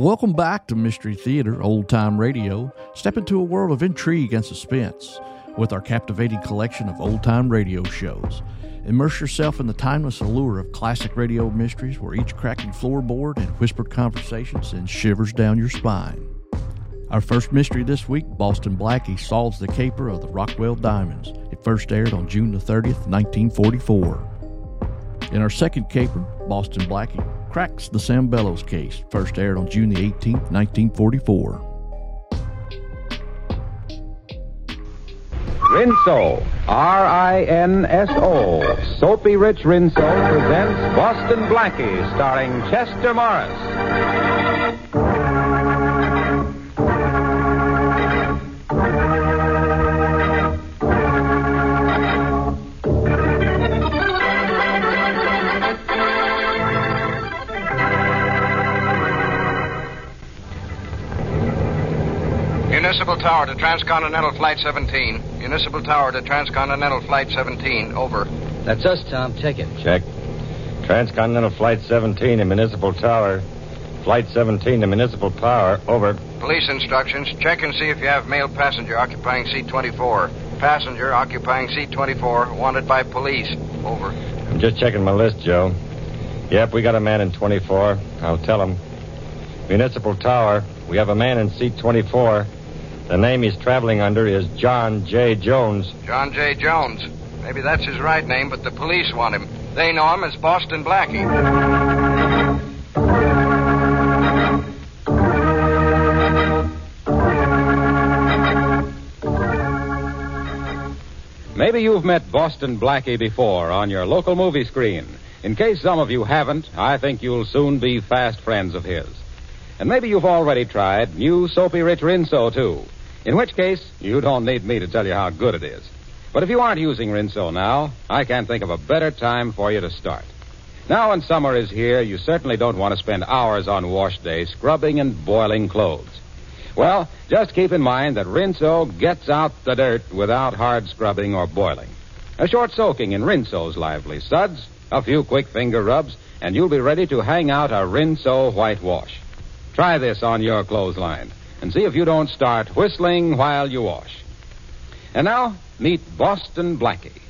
Welcome back to Mystery Theater, Old Time Radio. Step into a world of intrigue and suspense with our captivating collection of old time radio shows. Immerse yourself in the timeless allure of classic radio mysteries where each cracking floorboard and whispered conversation sends shivers down your spine. Our first mystery this week, Boston Blackie solves the caper of the Rockwell Diamonds. It first aired on June the 30th, 1944. In our second caper, Boston Blackie cracks the Sam Bellows case, first aired on June the 18th, 1944. Rinso, R-I-N-S-O, Soapy Rich Rinso presents Boston Blackie, starring Chester Morris. Tower to Transcontinental Flight 17. Municipal Tower to Transcontinental Flight 17. Over. That's us, Tom. Check it. Check. Transcontinental Flight 17 to Municipal Tower. Flight 17 to Municipal Tower. Over. Police instructions. Check and see if you have male passenger occupying seat 24. Passenger occupying seat 24. Wanted by police. Over. I'm just checking my list, Joe. Yep, we got a man in 24. I'll tell him. Municipal Tower. We have a man in seat 24. The name he's traveling under is John J. Jones. John J. Jones. Maybe that's his right name, but the police want him. They know him as Boston Blackie. Maybe you've met Boston Blackie before on your local movie screen. In case some of you haven't, I think you'll soon be fast friends of his. And maybe you've already tried new Soapy Rich Rinso, too. In which case, you don't need me to tell you how good it is. But if you aren't using Rinso now, I can't think of a better time for you to start. Now, when summer is here, you certainly don't want to spend hours on wash day scrubbing and boiling clothes. Well, just keep in mind that Rinso gets out the dirt without hard scrubbing or boiling. A short soaking in Rinso's lively suds, a few quick finger rubs, and you'll be ready to hang out a Rinso whitewash. Try this on your clothesline and see if you don't start whistling while you wash. And now, meet Boston Blackie.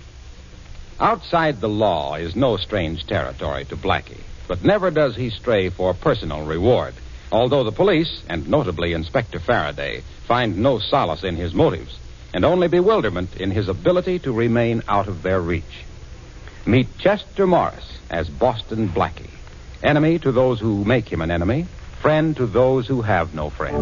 Outside the law is no strange territory to Blackie, but never does he stray for personal reward, although the police, and notably Inspector Faraday, find no solace in his motives, and only bewilderment in his ability to remain out of their reach. Meet Chester Morris as Boston Blackie, enemy to those who make him an enemy, friend to those who have no friend.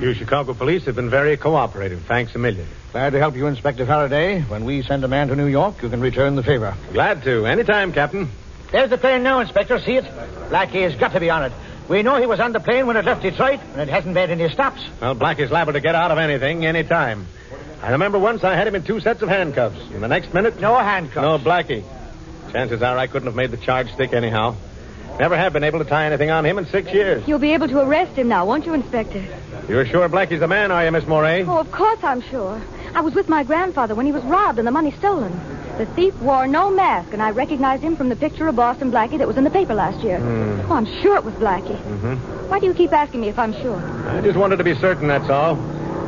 You Chicago police have been very cooperative. Thanks a million. Glad to help you, Inspector Faraday. When we send a man to New York, you can return the favor. Glad to. Anytime, Captain. There's the plane now, Inspector. See it? Blackie has got to be on it. We know he was on the plane when it left Detroit, and it hasn't made any stops. Well, Blackie's liable to get out of anything anytime. I remember once I had him in two sets of handcuffs. And the next minute. No handcuffs. No, Blackie. Chances are I couldn't have made the charge stick anyhow. Never have been able to tie anything on him in six years. You'll be able to arrest him now, won't you, Inspector? You're sure Blackie's the man, are you, Miss Moray? Oh, of course I'm sure. I was with my grandfather when he was robbed and the money stolen. The thief wore no mask, and I recognized him from the picture of Boston Blackie that was in the paper last year. Hmm. Oh, I'm sure it was Blackie. Mm-hmm. Why do you keep asking me if I'm sure? I just wanted to be certain, that's all.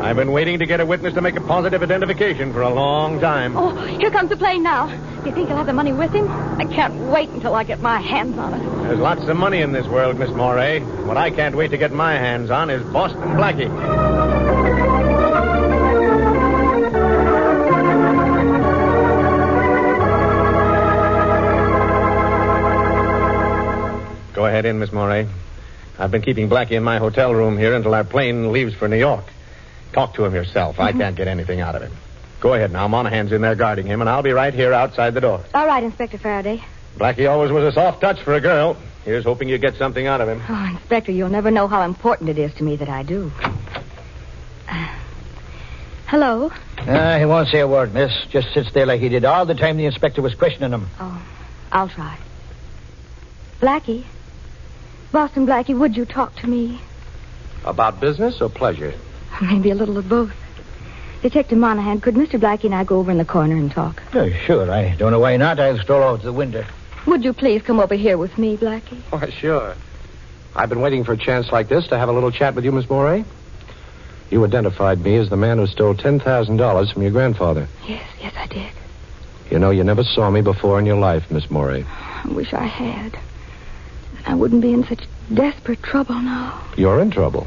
I've been waiting to get a witness to make a positive identification for a long time. Oh, here comes the plane now. Do you think he'll have the money with him? I can't wait until I get my hands on it. There's lots of money in this world, Miss Moray. What I can't wait to get my hands on is Boston Blackie. Go ahead in, Miss Moray. I've been keeping Blackie in my hotel room here until our plane leaves for New York. Talk to him yourself. I can't get anything out of him. Go ahead now. Monahan's in there guarding him, and I'll be right here outside the door. All right, Inspector Faraday. Blackie always was a soft touch for a girl. Here's hoping you get something out of him. Oh, Inspector, you'll never know how important it is to me that I do. Uh, hello? Uh, he won't say a word, miss. Just sits there like he did all the time the inspector was questioning him. Oh, I'll try. Blackie? Boston Blackie, would you talk to me? About business or pleasure? Maybe a little of both. Detective Monahan, could Mr. Blackie and I go over in the corner and talk? Oh, sure. I don't know why not. I'll stroll over to the window. Would you please come over here with me, Blackie? Why, sure. I've been waiting for a chance like this to have a little chat with you, Miss Moray. You identified me as the man who stole $10,000 from your grandfather. Yes, yes, I did. You know, you never saw me before in your life, Miss Moray. I wish I had. Then I wouldn't be in such desperate trouble now. You're in trouble.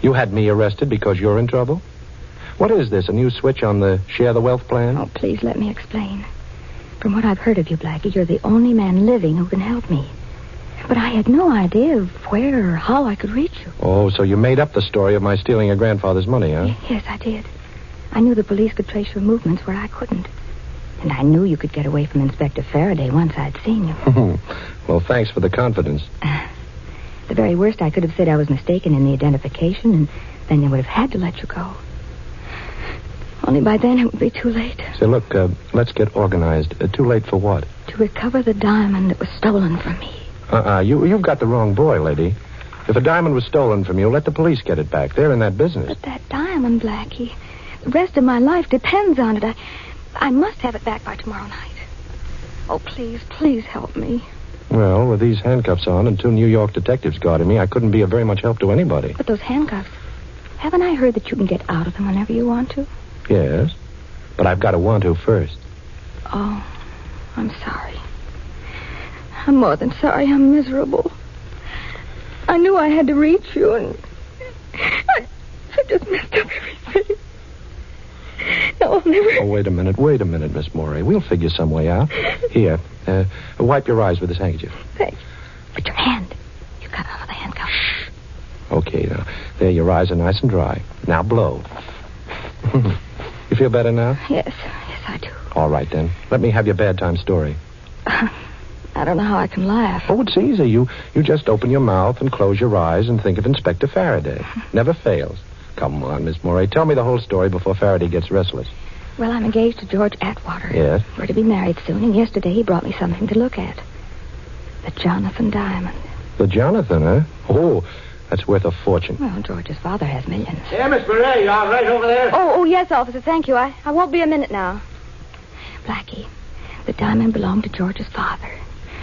You had me arrested because you're in trouble? What is this, a new switch on the share the wealth plan? Oh, please let me explain. From what I've heard of you, Blackie, you're the only man living who can help me. But I had no idea of where or how I could reach you. Oh, so you made up the story of my stealing your grandfather's money, huh? Yes, I did. I knew the police could trace your movements where I couldn't. And I knew you could get away from Inspector Faraday once I'd seen you. well, thanks for the confidence. The very worst, I could have said I was mistaken in the identification, and then they would have had to let you go. Only by then it would be too late Say, look, uh, let's get organized. Uh, too late for what? to recover the diamond that was stolen from me. Uh-uh. You, you've got the wrong boy, lady. If a diamond was stolen from you, let the police get it back. They're in that business. But that diamond, Blackie, the rest of my life depends on it. I, I must have it back by tomorrow night. Oh, please, please help me. Well, with these handcuffs on and two New York detectives guarding me, I couldn't be of very much help to anybody. But those handcuffs, haven't I heard that you can get out of them whenever you want to? Yes. But I've got to want to first. Oh, I'm sorry. I'm more than sorry. I'm miserable. I knew I had to reach you, and I, I just messed up everything. No, I'll never. Oh, wait a minute. Wait a minute, Miss Morey. We'll figure some way out. Here, uh, wipe your eyes with this handkerchief. Thanks. But your hand. You got out of the handcuff. Okay, now. There, your eyes are nice and dry. Now blow. you feel better now? Yes, yes, I do. All right, then. Let me have your bedtime story. I don't know how I can laugh. Oh, it's easy. You you just open your mouth and close your eyes and think of Inspector Faraday. Never fails. Come on, Miss Morey. Tell me the whole story before Faraday gets restless. Well, I'm engaged to George Atwater. Yes? We're to be married soon, and yesterday he brought me something to look at. The Jonathan Diamond. The Jonathan, huh? Oh, that's worth a fortune. Well, George's father has millions. Yeah, Miss Beret, you all right over there? Oh, oh, yes, officer. Thank you. I, I won't be a minute now. Blackie, the diamond belonged to George's father.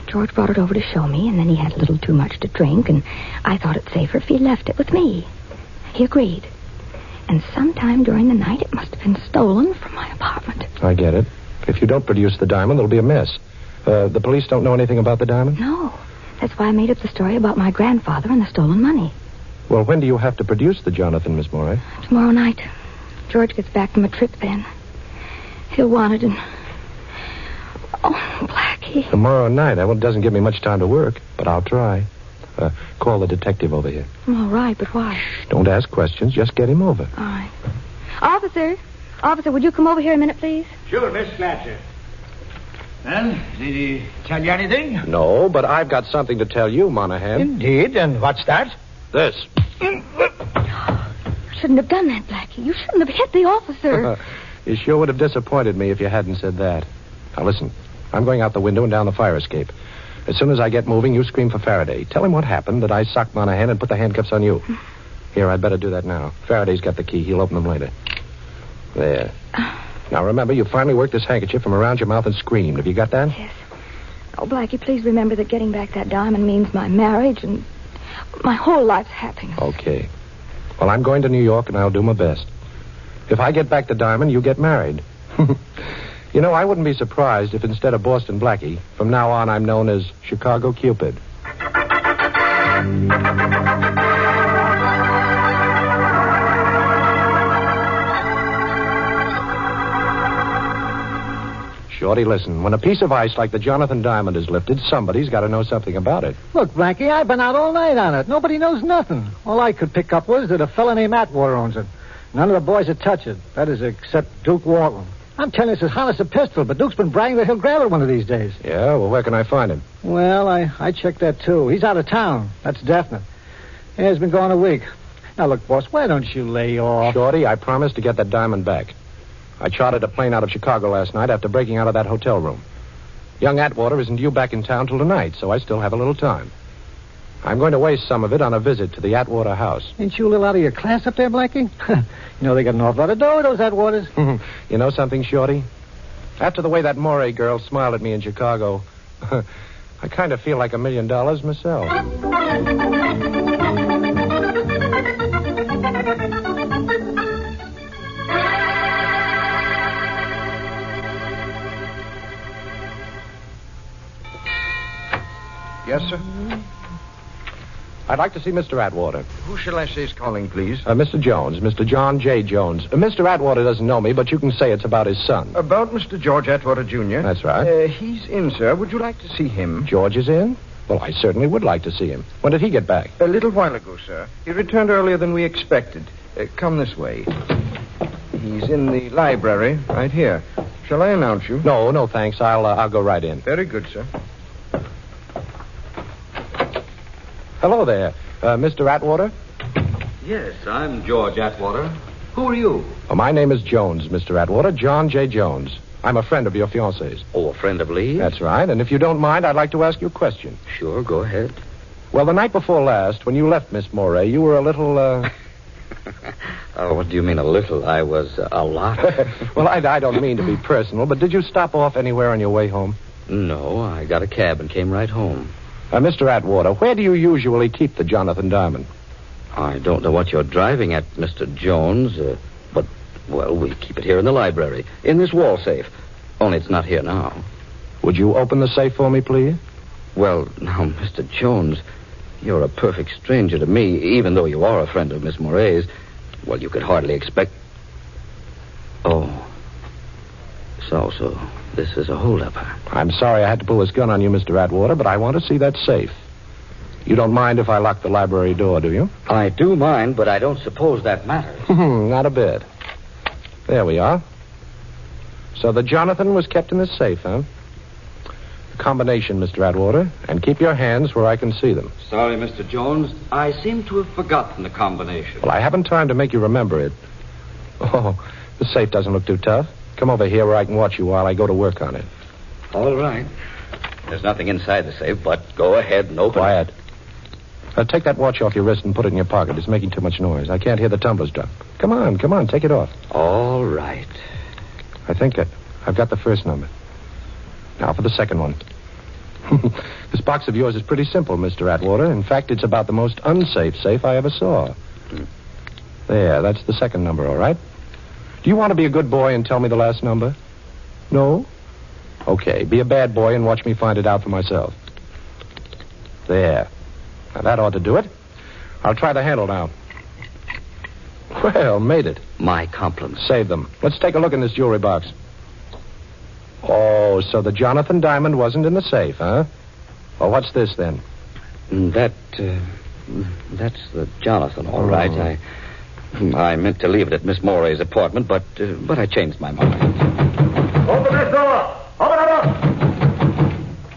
George brought it over to show me, and then he had a little too much to drink, and I thought it safer if he left it with me. He agreed. And sometime during the night, it must have been stolen from my apartment. I get it. If you don't produce the diamond, there'll be a mess. Uh, the police don't know anything about the diamond? No. That's why I made up the story about my grandfather and the stolen money. Well, when do you have to produce the Jonathan, Miss Morey? Tomorrow night. George gets back from a trip then. He'll want it and. Oh, Blackie. Tomorrow night. That doesn't give me much time to work, but I'll try. Uh, call the detective over here. All right, but why? Don't ask questions. Just get him over. All right. Officer. Officer, would you come over here a minute, please? Sure, Miss Fletcher. Well, did he tell you anything? No, but I've got something to tell you, Monahan. Indeed, and what's that? This. You shouldn't have done that, Blackie. You shouldn't have hit the officer. you sure would have disappointed me if you hadn't said that. Now listen, I'm going out the window and down the fire escape. As soon as I get moving, you scream for Faraday. Tell him what happened, that I socked Monahan and put the handcuffs on you. Here, I'd better do that now. Faraday's got the key. He'll open them later. There. Now remember, you finally worked this handkerchief from around your mouth and screamed. Have you got that? Yes. Oh, Blackie, please remember that getting back that diamond means my marriage and my whole life's happiness. Okay. Well, I'm going to New York and I'll do my best. If I get back the diamond, you get married. you know, I wouldn't be surprised if instead of Boston Blackie, from now on I'm known as Chicago Cupid. Shorty, listen. When a piece of ice like the Jonathan Diamond is lifted, somebody's got to know something about it. Look, Blackie, I've been out all night on it. Nobody knows nothing. All I could pick up was that a fella named Atwater owns it. None of the boys would touch it. That is, except Duke Walton. I'm telling you, it's as hot as a pistol, but Duke's been bragging that he'll grab it one of these days. Yeah, well, where can I find him? Well, I, I checked that, too. He's out of town. That's definite. Yeah, he's been gone a week. Now, look, boss, why don't you lay off? Shorty, I promised to get that diamond back. I chartered a plane out of Chicago last night after breaking out of that hotel room. Young Atwater isn't due back in town till tonight, so I still have a little time. I'm going to waste some of it on a visit to the Atwater house. Ain't you a little out of your class up there, Blackie? you know they got an awful lot of dough, those Atwaters. you know something, Shorty? After the way that Morey girl smiled at me in Chicago, I kind of feel like a million dollars myself. Yes, sir? I'd like to see Mr. Atwater. Who shall I say is calling, please? Uh, Mr. Jones, Mr. John J. Jones. Uh, Mr. Atwater doesn't know me, but you can say it's about his son. About Mr. George Atwater, Jr.? That's right. Uh, he's in, sir. Would you like to see him? George is in? Well, I certainly would like to see him. When did he get back? A little while ago, sir. He returned earlier than we expected. Uh, come this way. He's in the library, right here. Shall I announce you? No, no, thanks. I'll uh, I'll go right in. Very good, sir. Hello there, uh, Mr. Atwater. Yes, I'm George Atwater. Who are you? Oh, my name is Jones, Mr. Atwater. John J. Jones. I'm a friend of your fiance's. Oh, a friend of Lee's? That's right. And if you don't mind, I'd like to ask you a question. Sure, go ahead. Well, the night before last, when you left Miss Moray, you were a little, uh... oh, what do you mean a little? I was uh, a lot. well, I, I don't mean to be personal, but did you stop off anywhere on your way home? No, I got a cab and came right home. Uh, Mr. Atwater, where do you usually keep the Jonathan Diamond? I don't know what you're driving at, Mr. Jones, uh, but, well, we keep it here in the library, in this wall safe. Only it's not here now. Would you open the safe for me, please? Well, now, Mr. Jones, you're a perfect stranger to me, even though you are a friend of Miss Moray's. Well, you could hardly expect. Oh. So, so this is a holdup. I'm sorry I had to pull this gun on you, Mr. Atwater, but I want to see that safe. You don't mind if I lock the library door, do you? I do mind, but I don't suppose that matters. Hmm, not a bit. There we are. So the Jonathan was kept in this safe, huh? The combination, Mr. Atwater, and keep your hands where I can see them. Sorry, Mr. Jones. I seem to have forgotten the combination. Well, I haven't time to make you remember it. Oh, the safe doesn't look too tough. Come over here where I can watch you while I go to work on it. All right. There's nothing inside the safe, but go ahead and open Quiet. Uh, take that watch off your wrist and put it in your pocket. It's making too much noise. I can't hear the tumblers drop. Come on, come on, take it off. All right. I think it. I've got the first number. Now for the second one. this box of yours is pretty simple, Mr. Atwater. In fact, it's about the most unsafe safe I ever saw. There, that's the second number, all right? Do you want to be a good boy and tell me the last number? No? Okay, be a bad boy and watch me find it out for myself. There. Now, that ought to do it. I'll try the handle now. Well, made it. My compliments. Save them. Let's take a look in this jewelry box. Oh, so the Jonathan Diamond wasn't in the safe, huh? Well, what's this then? That, uh, that's the Jonathan, all right. Oh. I, I meant to leave it at Miss Moray's apartment, but, uh, but I changed my mind. Open that door! Open it up!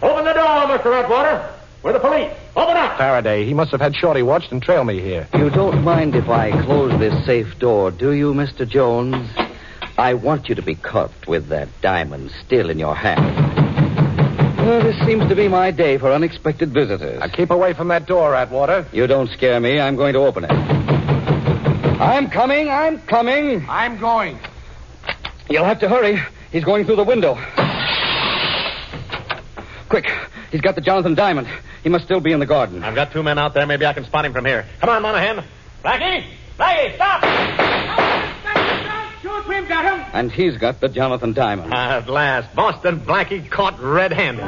Open the door, Mr. Atwater! We're the police. Open up! Faraday. He must have had Shorty watched and trail me here. You don't mind if I close this safe door, do you, Mr. Jones? I want you to be caught with that diamond still in your hand. Well, this seems to be my day for unexpected visitors. Now keep away from that door, Atwater. You don't scare me. I'm going to open it. I'm coming. I'm coming. I'm going. You'll have to hurry. He's going through the window. Quick. He's got the Jonathan Diamond. He must still be in the garden. I've got two men out there. Maybe I can spot him from here. Come on, Monahan. Blackie! Blackie, stop! Shortwim got him. And he's got the Jonathan Diamond. At last, Boston Blackie caught red-handed.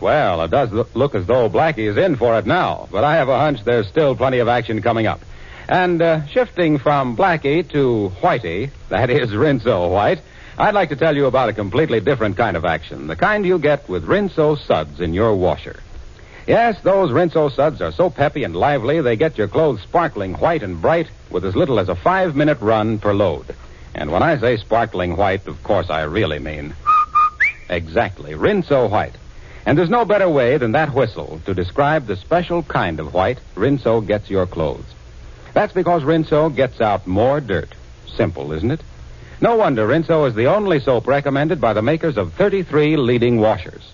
Well, it does look- as though Blackie is in for it now, but I have a hunch there's still plenty of action coming up. And uh, shifting from Blackie to Whitey, that is Rinso White, I'd like to tell you about a completely different kind of action, the kind you get with Rinso suds in your washer. Yes, those Rinso suds are so peppy and lively they get your clothes sparkling white and bright with as little as a five minute run per load. And when I say sparkling white, of course I really mean exactly Rinso White. And there's no better way than that whistle to describe the special kind of white Rinso gets your clothes. That's because Rinso gets out more dirt. Simple, isn't it? No wonder Rinso is the only soap recommended by the makers of 33 leading washers.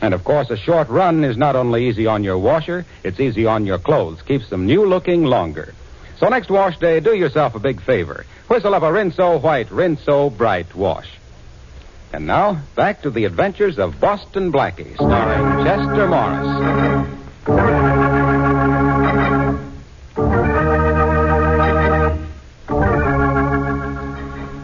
And of course, a short run is not only easy on your washer, it's easy on your clothes, keeps them new looking longer. So next wash day, do yourself a big favor. Whistle up a Rinso White, Rinso Bright wash. And now, back to the adventures of Boston Blackie, starring Chester Morris.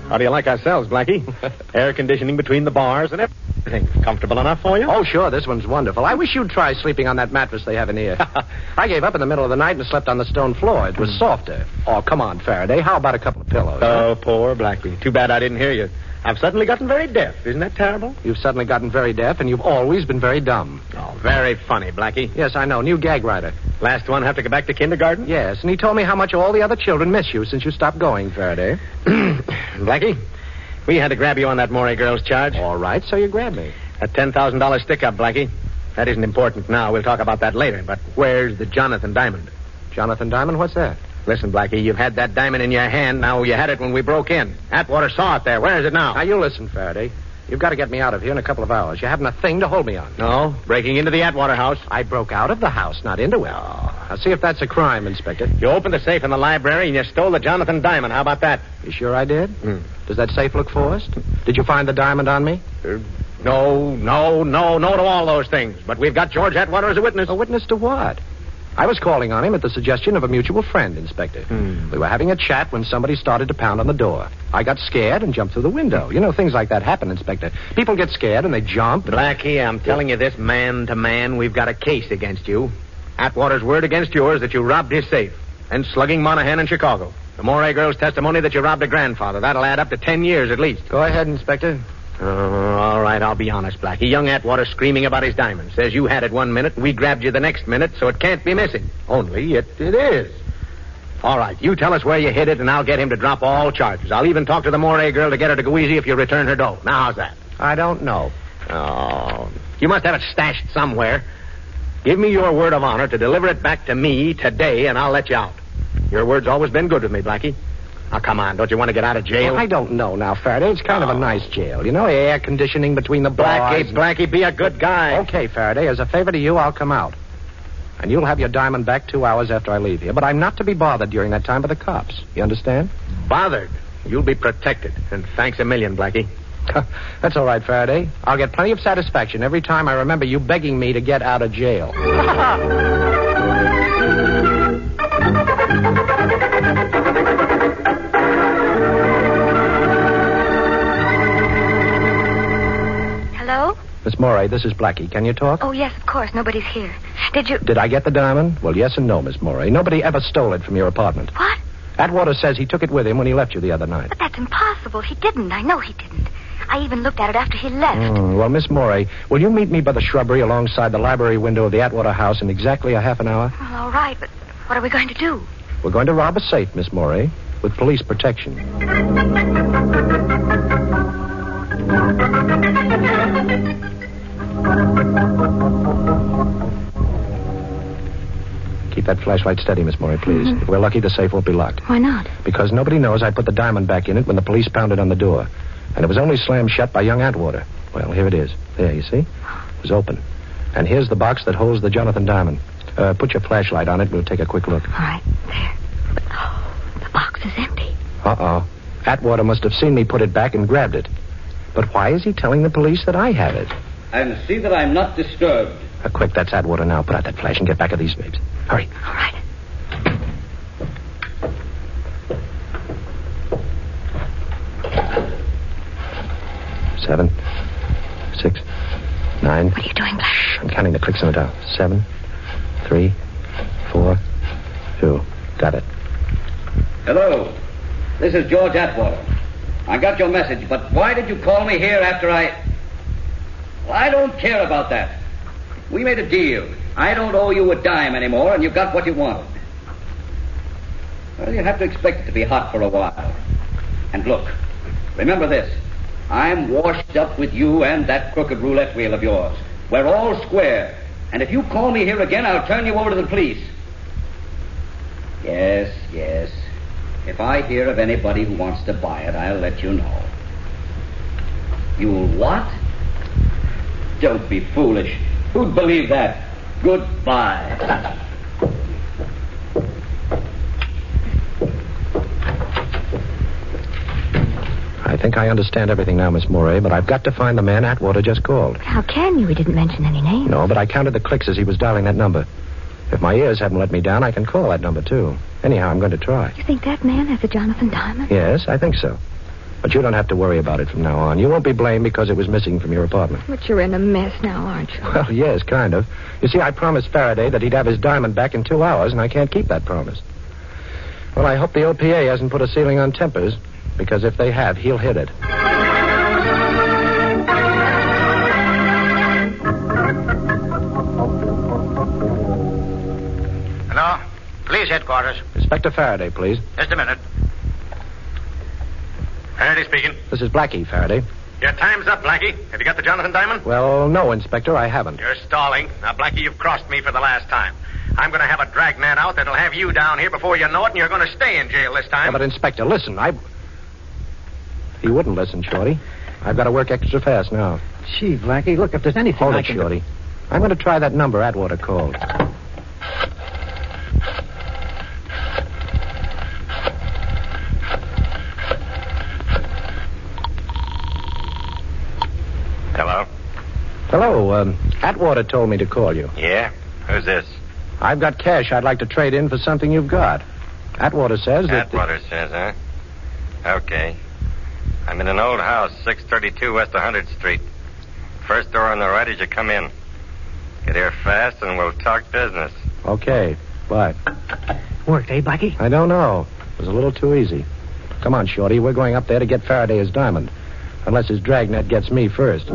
How do you like ourselves, Blackie? Air conditioning between the bars and everything. Comfortable enough for you? Oh, sure. This one's wonderful. I wish you'd try sleeping on that mattress they have in here. I gave up in the middle of the night and slept on the stone floor. It was softer. Oh, come on, Faraday. How about a couple of pillows? Oh, poor Blackie. Too bad I didn't hear you. I've suddenly gotten very deaf. Isn't that terrible? You've suddenly gotten very deaf, and you've always been very dumb. Oh, very funny, Blackie. Yes, I know. New gag writer. Last one have to go back to kindergarten? Yes, and he told me how much all the other children miss you since you stopped going, Faraday. Blackie, we had to grab you on that Morey girl's charge. All right, so you grabbed me. A $10,000 stick up, Blackie. That isn't important now. We'll talk about that later. But where's the Jonathan Diamond? Jonathan Diamond, what's that? Listen, Blackie, you've had that diamond in your hand. Now you had it when we broke in. Atwater saw it there. Where is it now? Now, you listen, Faraday. You've got to get me out of here in a couple of hours. You haven't a thing to hold me on. No, breaking into the Atwater house. I broke out of the house, not into it. Oh. Now, see if that's a crime, Inspector. You opened the safe in the library and you stole the Jonathan Diamond. How about that? You sure I did? Hmm. Does that safe look forced? Did you find the diamond on me? Uh, no, no, no, no to all those things. But we've got George Atwater as a witness. A witness to what? I was calling on him at the suggestion of a mutual friend, Inspector. Hmm. We were having a chat when somebody started to pound on the door. I got scared and jumped through the window. You know, things like that happen, Inspector. People get scared and they jump. And... Blackie, I'm telling you this man to man, we've got a case against you. Atwater's word against yours that you robbed his safe. And slugging Monahan in Chicago. The Moray girl's testimony that you robbed a grandfather. That'll add up to ten years at least. Go ahead, Inspector. Oh, all right, I'll be honest, Blackie. Young Atwater screaming about his diamond. Says you had it one minute, we grabbed you the next minute, so it can't be missing. Only it, it is. All right, you tell us where you hid it, and I'll get him to drop all charges. I'll even talk to the Moray girl to get her to go easy if you return her dough. Now, how's that? I don't know. Oh, you must have it stashed somewhere. Give me your word of honor to deliver it back to me today, and I'll let you out. Your word's always been good with me, Blackie. Now, come on. Don't you want to get out of jail? Well, I don't know now, Faraday. It's kind of a oh. nice jail. You know, air conditioning between the bars. Blackie, Blackie, be a good guy. Okay, Faraday. As a favor to you, I'll come out. And you'll have your diamond back two hours after I leave here. But I'm not to be bothered during that time by the cops. You understand? Bothered. You'll be protected. And thanks a million, Blackie. That's all right, Faraday. I'll get plenty of satisfaction every time I remember you begging me to get out of jail. Miss Moray, this is Blackie. Can you talk? Oh, yes, of course. Nobody's here. Did you. Did I get the diamond? Well, yes and no, Miss Moray. Nobody ever stole it from your apartment. What? Atwater says he took it with him when he left you the other night. But that's impossible. He didn't. I know he didn't. I even looked at it after he left. Hmm, well, Miss Moray, will you meet me by the shrubbery alongside the library window of the Atwater house in exactly a half an hour? Well, all right, but what are we going to do? We're going to rob a safe, Miss Moray, with police protection. Keep that flashlight steady, Miss Moray, please. Mhm. If we're lucky, the safe won't be locked. Why not? Because nobody knows I put the diamond back in it when the police pounded on the door. And it was only slammed shut by young Atwater. Well, here it is. There, you see? It was open. And here's the box that holds the Jonathan Diamond. Uh, put your flashlight on it. We'll take a quick look. All right, there. But, oh, the box is empty. Uh-oh. Atwater must have seen me put it back and grabbed it. But why is he telling the police that I have it? And see that I'm not disturbed. Uh, quick, that's Atwater now. Put out that flash and get back at these babes. Hurry. All right. Seven, six, nine. What are you doing, Black? I'm counting the clicks on the dial. Seven, three, four, two. Got it. Hello. This is George Atwater. I got your message, but why did you call me here after I. Well, I don't care about that. We made a deal. I don't owe you a dime anymore, and you got what you wanted. Well, you have to expect it to be hot for a while. And look, remember this. I'm washed up with you and that crooked roulette wheel of yours. We're all square. And if you call me here again, I'll turn you over to the police. Yes, yes. If I hear of anybody who wants to buy it, I'll let you know. You'll what? Don't be foolish. Who'd believe that? Goodbye. I think I understand everything now, Miss Moray, but I've got to find the man Atwater just called. How can you? He didn't mention any names. No, but I counted the clicks as he was dialing that number. If my ears haven't let me down, I can call that number, too. Anyhow, I'm going to try. You think that man has a Jonathan Diamond? Yes, I think so. But you don't have to worry about it from now on. You won't be blamed because it was missing from your apartment. But you're in a mess now, aren't you? Well, yes, kind of. You see, I promised Faraday that he'd have his diamond back in two hours, and I can't keep that promise. Well, I hope the OPA hasn't put a ceiling on tempers, because if they have, he'll hit it. Headquarters. Inspector Faraday, please. Just a minute. Faraday speaking. This is Blackie, Faraday. Your time's up, Blackie. Have you got the Jonathan Diamond? Well, no, Inspector, I haven't. You're stalling. Now, Blackie, you've crossed me for the last time. I'm going to have a dragnet out that'll have you down here before you know it, and you're going to stay in jail this time. Yeah, but, Inspector, listen, I. He wouldn't listen, Shorty. I've got to work extra fast now. Gee, Blackie, look, if there's anything Hold I it, can Shorty. I'm going to try that number Atwater called. Hello? Hello, um, Atwater told me to call you. Yeah? Who's this? I've got cash I'd like to trade in for something you've got. Atwater says that. Atwater says, huh? Okay. I'm in an old house, 632 West 100th Street. First door on the right as you come in. Get here fast and we'll talk business. Okay, bye. Worked, eh, Blackie? I don't know. It was a little too easy. Come on, Shorty. We're going up there to get Faraday's diamond. Unless his dragnet gets me first.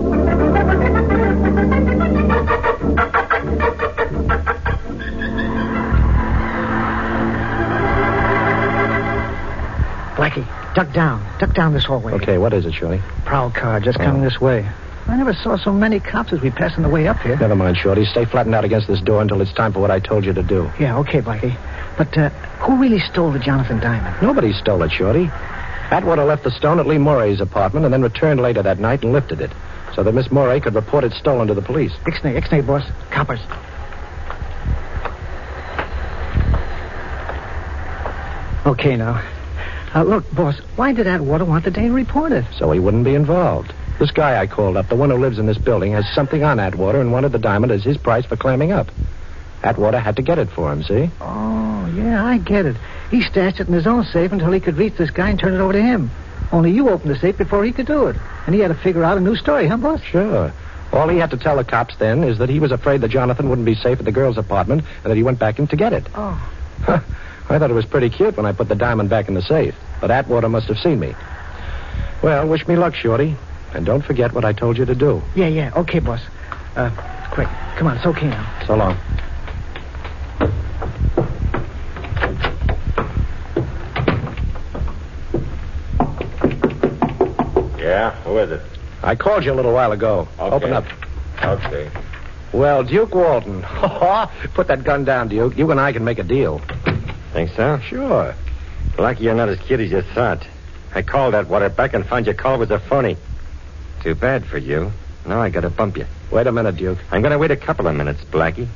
Duck down. Duck down this hallway. Okay, what is it, Shorty? Prowl car just coming this way. I never saw so many cops as we passed on the way up here. Never mind, Shorty. Stay flattened out against this door until it's time for what I told you to do. Yeah, okay, Blackie. But uh, who really stole the Jonathan Diamond? Nobody stole it, Shorty. Atwater left the stone at Lee Moray's apartment and then returned later that night and lifted it so that Miss Moray could report it stolen to the police. Ixnay, Ixnay, boss. Coppers. Okay, now. Uh, look, boss, why did Atwater want the Dane reported? So he wouldn't be involved. This guy I called up, the one who lives in this building, has something on Atwater and wanted the diamond as his price for clamming up. Atwater had to get it for him, see? Oh, yeah, I get it. He stashed it in his own safe until he could reach this guy and turn it over to him. Only you opened the safe before he could do it. And he had to figure out a new story, huh, boss? Sure. All he had to tell the cops then is that he was afraid that Jonathan wouldn't be safe at the girl's apartment and that he went back in to get it. Oh. I thought it was pretty cute when I put the diamond back in the safe, but Atwater must have seen me. Well, wish me luck, Shorty. And don't forget what I told you to do. Yeah, yeah. Okay, boss. Uh, quick. Come on, it's okay now. So long. Yeah? Who is it? I called you a little while ago. Okay. Open up. Okay. Well, Duke Walton. Put that gun down, Duke. You and I can make a deal. Think so? Sure. Lucky you're not as cute as you thought. I called Atwater back and found your call was a phony. Too bad for you. Now I gotta bump you. Wait a minute, Duke. I'm gonna wait a couple of minutes, Blackie.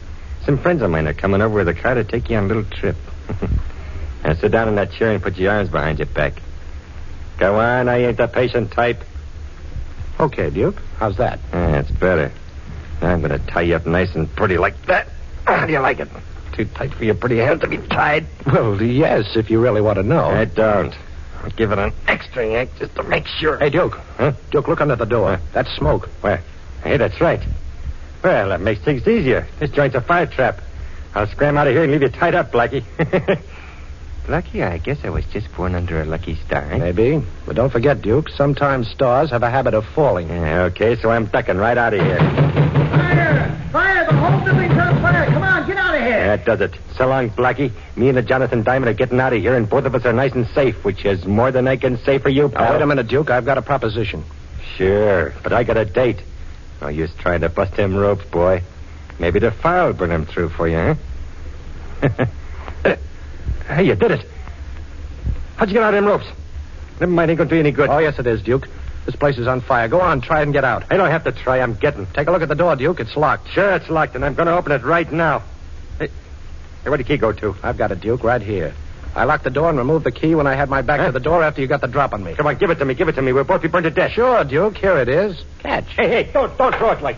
Some friends of mine are coming over with a car to take you on a little trip. now sit down in that chair and put your arms behind your back. Go on, I ain't the patient type. Okay, Duke. How's that? Eh, That's better. Now I'm gonna tie you up nice and pretty like that. How do you like it? Too tight for your pretty hands to be tied? Well, yes, if you really want to know. I don't. I'll give it an extra yank just to make sure. Hey, Duke. Huh? Duke, look under the door. That's smoke. Where? Hey, that's right. Well, that makes things easier. This joint's a fire trap. I'll scram out of here and leave you tied up, Blackie. Blackie, I guess I was just born under a lucky star. eh? Maybe. But don't forget, Duke, sometimes stars have a habit of falling. Yeah, okay, so I'm ducking right out of here. Fire! Fire! The whole building's That does it. So long, Blackie. Me and the Jonathan Diamond are getting out of here, and both of us are nice and safe, which is more than I can say for you, Now, pal. wait a minute, Duke. I've got a proposition. Sure, but I got a date. Oh, no use trying to bust them ropes, boy. Maybe the fire will burn him through for you, huh? hey, you did it. How'd you get out of them ropes? Never mind, ain't gonna do you any good. Oh, yes, it is, Duke. This place is on fire. Go on, try and get out. I don't have to try. I'm getting. Take a look at the door, Duke. It's locked. Sure, it's locked, and I'm gonna open it right now. Hey, where'd the key go to? I've got it, Duke, right here. I locked the door and removed the key when I had my back Huh? to the door after you got the drop on me. Come on, give it to me. Give it to me. We'll both be burned to death. Sure, Duke. Here it is. Catch. Hey, hey, don't don't throw it like.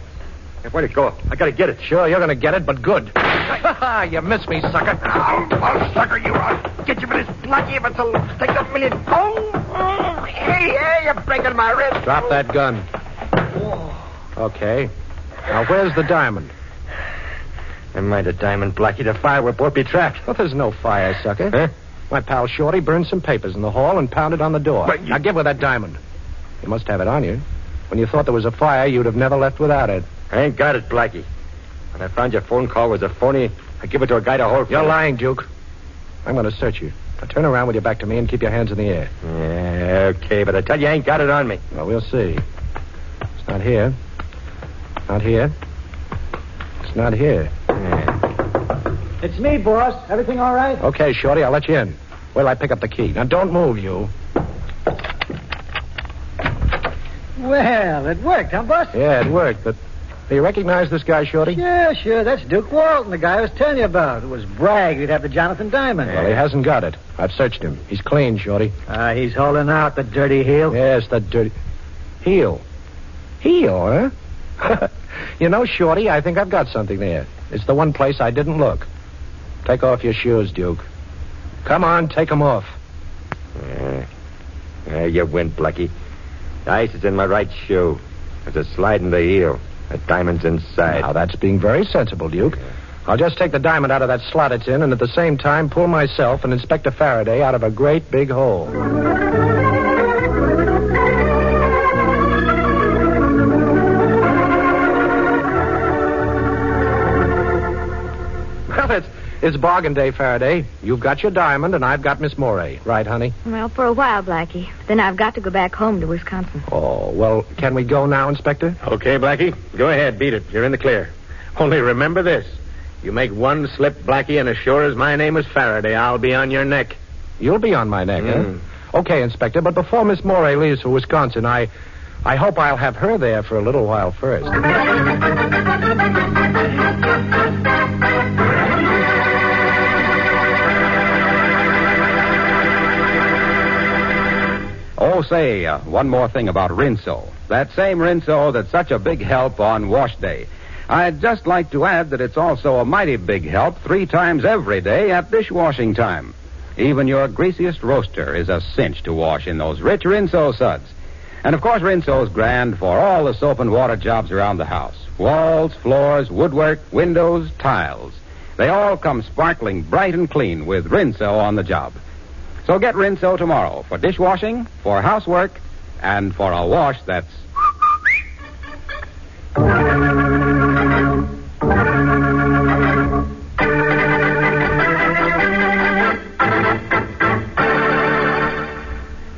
Hey, where'd it go? I gotta get it. Sure, you're going to get it, but good. Ha ha, you missed me, sucker. I'll, I'll sucker you. I'll get you for this bloody if it's a take a million. Oh, oh, hey, hey, you're breaking my wrist. Drop that gun. Okay. Now, where's the diamond? Never mind the diamond, Blackie. The fire both be trapped. Well, there's no fire, sucker. Huh? My pal Shorty burned some papers in the hall and pounded on the door. But you- Now, give her that diamond. You must have it on you. When you thought there was a fire, you'd have never left without it. I ain't got it, Blackie. When I found your phone call was a phony, I give it to a guy to hold. for You're me. lying, Duke. I'm going to search you. Now, turn around with your back to me and keep your hands in the air. Yeah, okay, but I tell you, I ain't got it on me. Well, we'll see. It's not here. Not here. It's not here. It's me, boss. Everything all right? Okay, Shorty, I'll let you in. Wait till I pick up the key. Now, don't move, you. Well, it worked, huh, boss? Yeah, it worked, but do you recognize this guy, Shorty? Yeah, sure. That's Duke Walton, the guy I was telling you about. It was bragged he'd have the Jonathan Diamond. Well, he hasn't got it. I've searched him. He's clean, Shorty. Ah, he's holding out, the dirty heel. Yes, the dirty. Heel. Heel, huh? you know, Shorty, I think I've got something there. It's the one place I didn't look. Take off your shoes, Duke. Come on, take 'em off. Yeah. Yeah, you went, Blackie. The ice is in my right shoe. There's a slide in the heel. The diamond's inside. Now, that's being very sensible, Duke. I'll just take the diamond out of that slot it's in and at the same time pull myself and Inspector Faraday out of a great big hole. It's, it's bargain day, Faraday. You've got your diamond and I've got Miss Moray. Right, honey? Well, for a while, Blackie. Then I've got to go back home to Wisconsin. Oh, well, can we go now, Inspector? Okay, Blackie. Go ahead, beat it. You're in the clear. Only remember this. You make one slip, Blackie, and as sure as my name is Faraday, I'll be on your neck. You'll be on my neck, Mm. huh? Okay, Inspector, but before Miss Moray leaves for Wisconsin, I I hope I'll have her there for a little while first. Oh, say, uh, one more thing about Rinso. That same Rinso that's such a big help on wash day. I'd just like to add that it's also a mighty big help three times every day at dishwashing time. Even your greasiest roaster is a cinch to wash in those rich Rinso suds. And of course, Rinso's grand for all the soap and water jobs around the house. Walls, floors, woodwork, windows, tiles. They all come sparkling bright and clean with Rinso on the job. So get Rinso tomorrow for dishwashing, for housework, and for a wash that's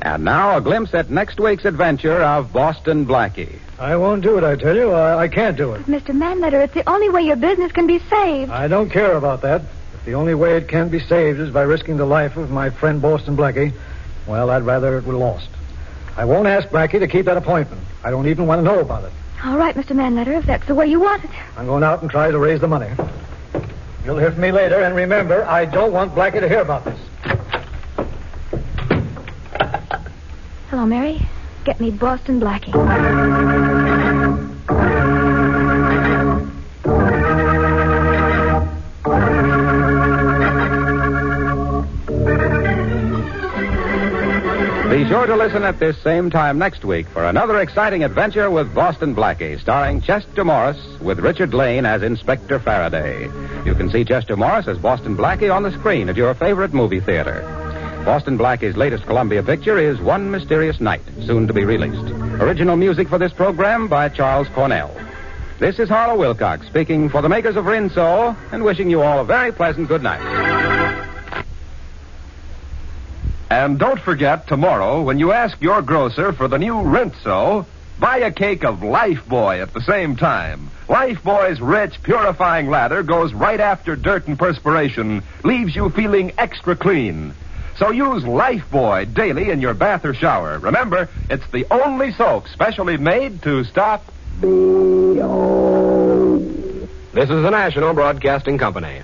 And now a glimpse at next week's adventure of Boston Blackie. I won't do it, I tell you. I, I can't do it. Mr. Manletter, it's the only way your business can be saved. I don't care about that. The only way it can be saved is by risking the life of my friend Boston Blackie, well, I'd rather it were lost. I won't ask Blackie to keep that appointment. I don't even want to know about it. All right, Mr. Manletter, if that's the way you want it. I'm going out and try to raise the money. You'll hear from me later, and remember, I don't want Blackie to hear about this. Hello, Mary. Get me Boston Blackie. Sure to listen at this same time next week for another exciting adventure with Boston Blackie, starring Chester Morris with Richard Lane as Inspector Faraday. You can see Chester Morris as Boston Blackie on the screen at your favorite movie theater. Boston Blackie's latest Columbia picture is One Mysterious Night, soon to be released. Original music for this program by Charles Cornell. This is Harlow Wilcox speaking for the makers of Rinso and wishing you all a very pleasant good night. And don't forget tomorrow when you ask your grocer for the new Rinso, buy a cake of Lifebuoy at the same time. Lifebuoy's rich, purifying lather goes right after dirt and perspiration, leaves you feeling extra clean. So use Lifebuoy daily in your bath or shower. Remember, it's the only soap specially made to stop. This is the National Broadcasting Company.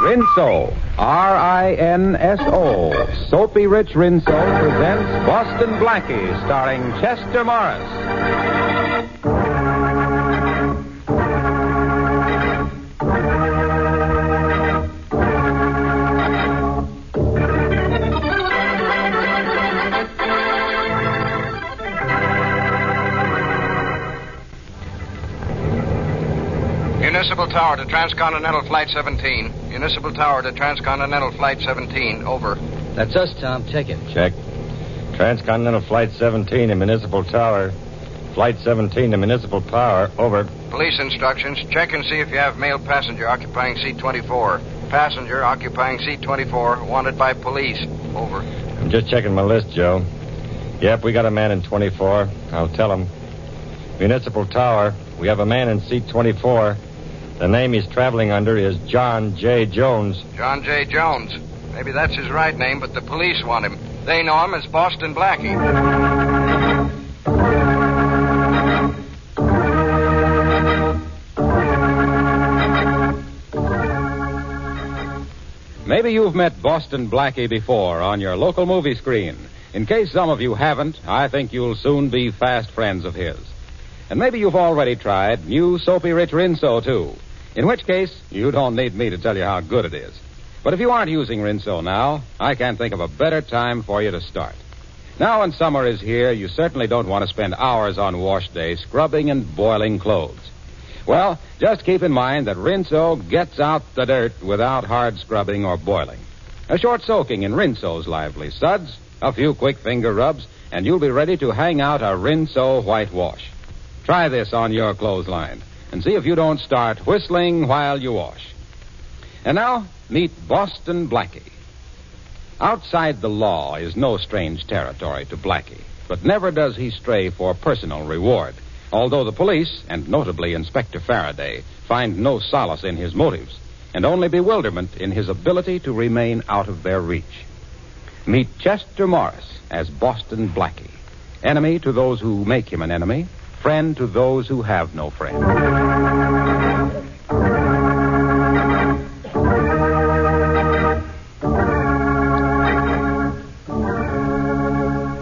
Rinso, R I N S O, Soapy Rich Rinso presents Boston Blackie, starring Chester Morris. Municipal Tower to Transcontinental Flight 17. Municipal Tower to Transcontinental Flight 17. Over. That's us, Tom. Check it. Check. Transcontinental Flight 17 to Municipal Tower. Flight 17 to Municipal Tower. Over. Police instructions. Check and see if you have male passenger occupying seat 24. Passenger occupying seat 24. Wanted by police. Over. I'm just checking my list, Joe. Yep, we got a man in 24. I'll tell him. Municipal Tower. We have a man in seat 24. The name he's traveling under is John J. Jones. John J. Jones. Maybe that's his right name, but the police want him. They know him as Boston Blackie. Maybe you've met Boston Blackie before on your local movie screen. In case some of you haven't, I think you'll soon be fast friends of his. And maybe you've already tried new Soapy Rich Rinso, too. In which case, you don't need me to tell you how good it is. But if you aren't using Rinso now, I can't think of a better time for you to start. Now, when summer is here, you certainly don't want to spend hours on wash day scrubbing and boiling clothes. Well, just keep in mind that Rinso gets out the dirt without hard scrubbing or boiling. A short soaking in Rinso's lively suds, a few quick finger rubs, and you'll be ready to hang out a Rinso whitewash. Try this on your clothesline and see if you don't start whistling while you wash. And now, meet Boston Blackie. Outside the law is no strange territory to Blackie, but never does he stray for personal reward, although the police, and notably Inspector Faraday, find no solace in his motives, and only bewilderment in his ability to remain out of their reach. Meet Chester Morris as Boston Blackie, enemy to those who make him an enemy, friend to those who have no friend.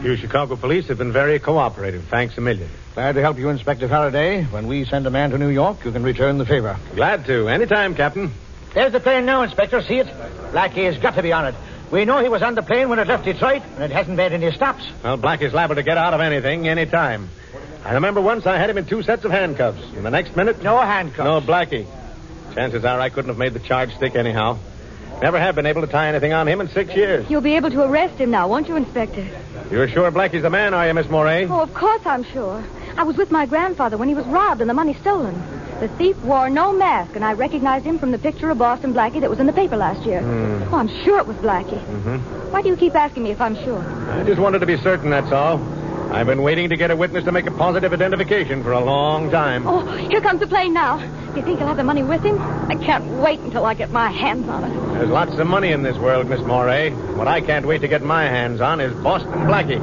You Chicago police have been very cooperative. Thanks a million. Glad to help you, Inspector Faraday. When we send a man to New York, you can return the favor. Glad to. Anytime, Captain. There's the plane now, Inspector. See it? Blackie has got to be on it. We know he was on the plane when it left Detroit, and it hasn't made any stops. Well, Blackie's liable to get out of anything anytime. I remember once I had him in two sets of handcuffs. And the next minute. No handcuffs. No, Blackie. Chances are I couldn't have made the charge stick anyhow. Never have been able to tie anything on him in six years. You'll be able to arrest him now, won't you, Inspector? You're sure Blackie's the man, are you, Miss Moray? Oh, of course I'm sure. I was with my grandfather when he was robbed and the money stolen. The thief wore no mask, and I recognized him from the picture of Boston Blackie that was in the paper last year. Hmm. Oh, I'm sure it was Blackie. Mm-hmm. Why do you keep asking me if I'm sure? I just wanted to be certain, that's all. I've been waiting to get a witness to make a positive identification for a long time. Oh, here comes the plane now. Do you think he'll have the money with him? I can't wait until I get my hands on it. There's lots of money in this world, Miss Moray. What I can't wait to get my hands on is Boston Blackie.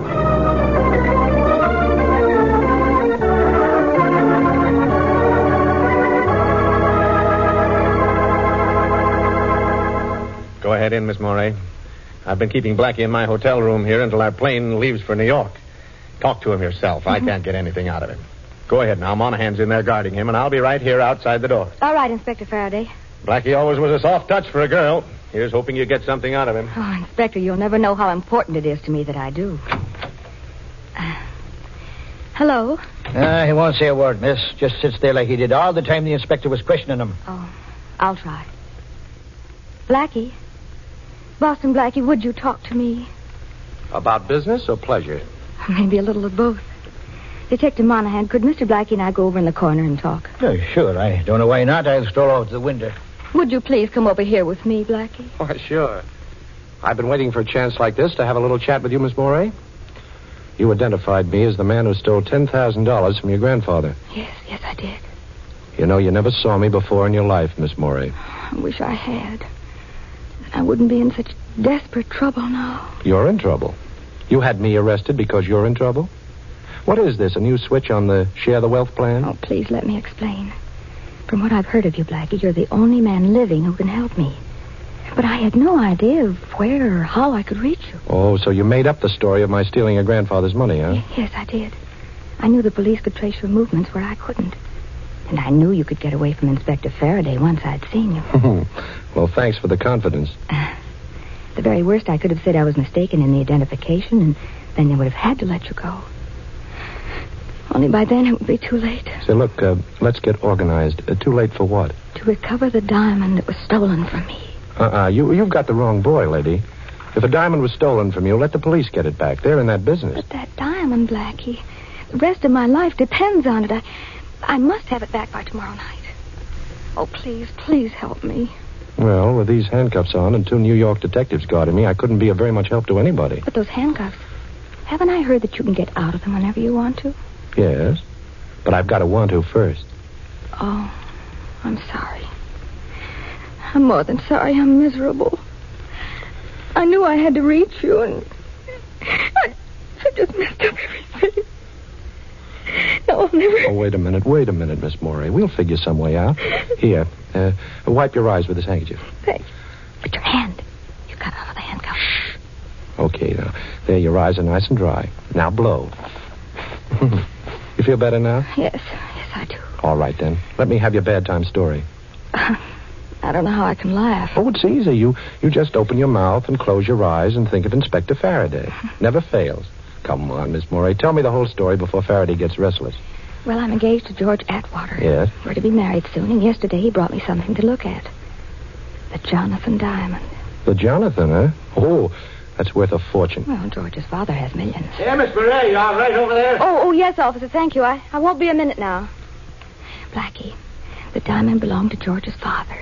Go ahead in, Miss Moray. I've been keeping Blackie in my hotel room here until our plane leaves for New York. Talk to him yourself. I can't get anything out of him. Go ahead now. Monahan's in there guarding him, and I'll be right here outside the door. All right, Inspector Faraday. Blackie always was a soft touch for a girl. Here's hoping you get something out of him. Oh, Inspector, you'll never know how important it is to me that I do. Uh, hello? Uh, he won't say a word, miss. Just sits there like he did all the time the inspector was questioning him. Oh, I'll try. Blackie? Boston Blackie, would you talk to me? About business or pleasure? Maybe a little of both. Detective Monahan, could Mr. Blackie and I go over in the corner and talk? Oh, sure. I don't know why not. I'll stroll over to the window. Would you please come over here with me, Blackie? Why, sure. I've been waiting for a chance like this to have a little chat with you, Miss Moray. You identified me as the man who stole $10,000 from your grandfather. Yes, yes, I did. You know, you never saw me before in your life, Miss Moray. I wish I had. I wouldn't be in such desperate trouble now. You're in trouble. You had me arrested because you're in trouble? What is this, a new switch on the share the wealth plan? Oh, please let me explain. From what I've heard of you, Blackie, you're the only man living who can help me. But I had no idea of where or how I could reach you. Oh, so you made up the story of my stealing your grandfather's money, huh? Yes, I did. I knew the police could trace your movements where I couldn't. And I knew you could get away from Inspector Faraday once I'd seen you. well, thanks for the confidence. The very worst, I could have said I was mistaken in the identification, and then they would have had to let you go. Only by then it would be too late Say, look, uh, let's get organized. Uh, too late for what? to recover the diamond that was stolen from me. Uh-uh. You, you've got the wrong boy, lady. If a diamond was stolen from you, let the police get it back. They're in that business. But that diamond, Blackie, the rest of my life depends on it. I, I must have it back by tomorrow night. Oh, please, please help me. Well, with these handcuffs on and two New York detectives guarding me, I couldn't be of very much help to anybody. But those handcuffs, haven't I heard that you can get out of them whenever you want to? Yes. But I've got to want to first. Oh, I'm sorry. I'm more than sorry. I'm miserable. I knew I had to reach you, and I, I just messed up everything. No, I'll never. Oh, wait a minute. Wait a minute, Miss Morey. We'll figure some way out. Here, uh, wipe your eyes with this handkerchief. Thanks. But your hand. You cut off the handcuff. Okay, now. There, your eyes are nice and dry. Now blow. you feel better now? Yes, yes, I do. All right, then. Let me have your bad time story. I don't know how I can laugh. Oh, it's easy. You you just open your mouth and close your eyes and think of Inspector Faraday. Never fails. Come on, Miss Morey. Tell me the whole story before Faraday gets restless. Well, I'm engaged to George Atwater. Yes? We're to be married soon, and yesterday he brought me something to look at. The Jonathan Diamond. The Jonathan, huh? Oh, that's worth a fortune. Well, George's father has millions. Yeah, Miss Beret, you all right over there? Oh, oh, yes, officer. Thank you. I, I won't be a minute now. Blackie, the diamond belonged to George's father.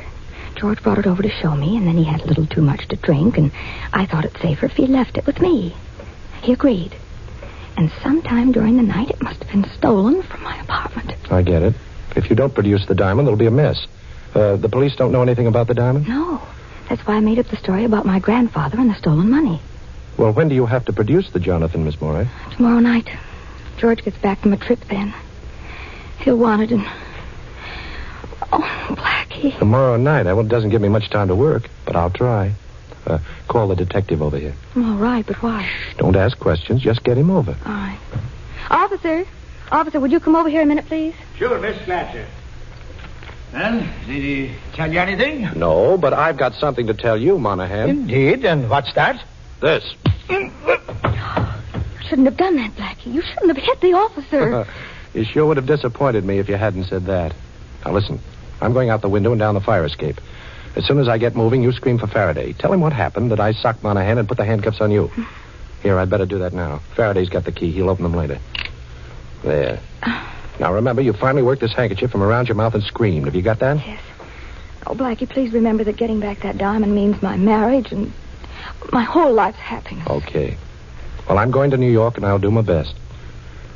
George brought it over to show me, and then he had a little too much to drink, and I thought it safer if he left it with me. He agreed. And sometime during the night, it must have been stolen from my apartment. I get it. If you don't produce the diamond, there'll be a mess. Uh, the police don't know anything about the diamond? No. That's why I made up the story about my grandfather and the stolen money. Well, when do you have to produce the Jonathan, Miss Morey? Tomorrow night. George gets back from a trip then. He'll want it and. Oh, Blackie. Tomorrow night. That doesn't give me much time to work, but I'll try. Uh, call the detective over here. All right, but why? Don't ask questions. Just get him over. All right. Officer, officer, would you come over here a minute, please? Sure, Miss Fletcher. Well, did he tell you anything? No, but I've got something to tell you, Monahan. Indeed, and what's that? This. You shouldn't have done that, Blackie. You shouldn't have hit the officer. you sure would have disappointed me if you hadn't said that. Now listen, I'm going out the window and down the fire escape. As soon as I get moving, you scream for Faraday. Tell him what happened, that I socked Monahan and put the handcuffs on you. Here, I'd better do that now. Faraday's got the key. He'll open them later. There. Now remember, you finally worked this handkerchief from around your mouth and screamed. Have you got that? Yes. Oh, Blackie, please remember that getting back that diamond means my marriage and my whole life's happiness. Okay. Well, I'm going to New York, and I'll do my best.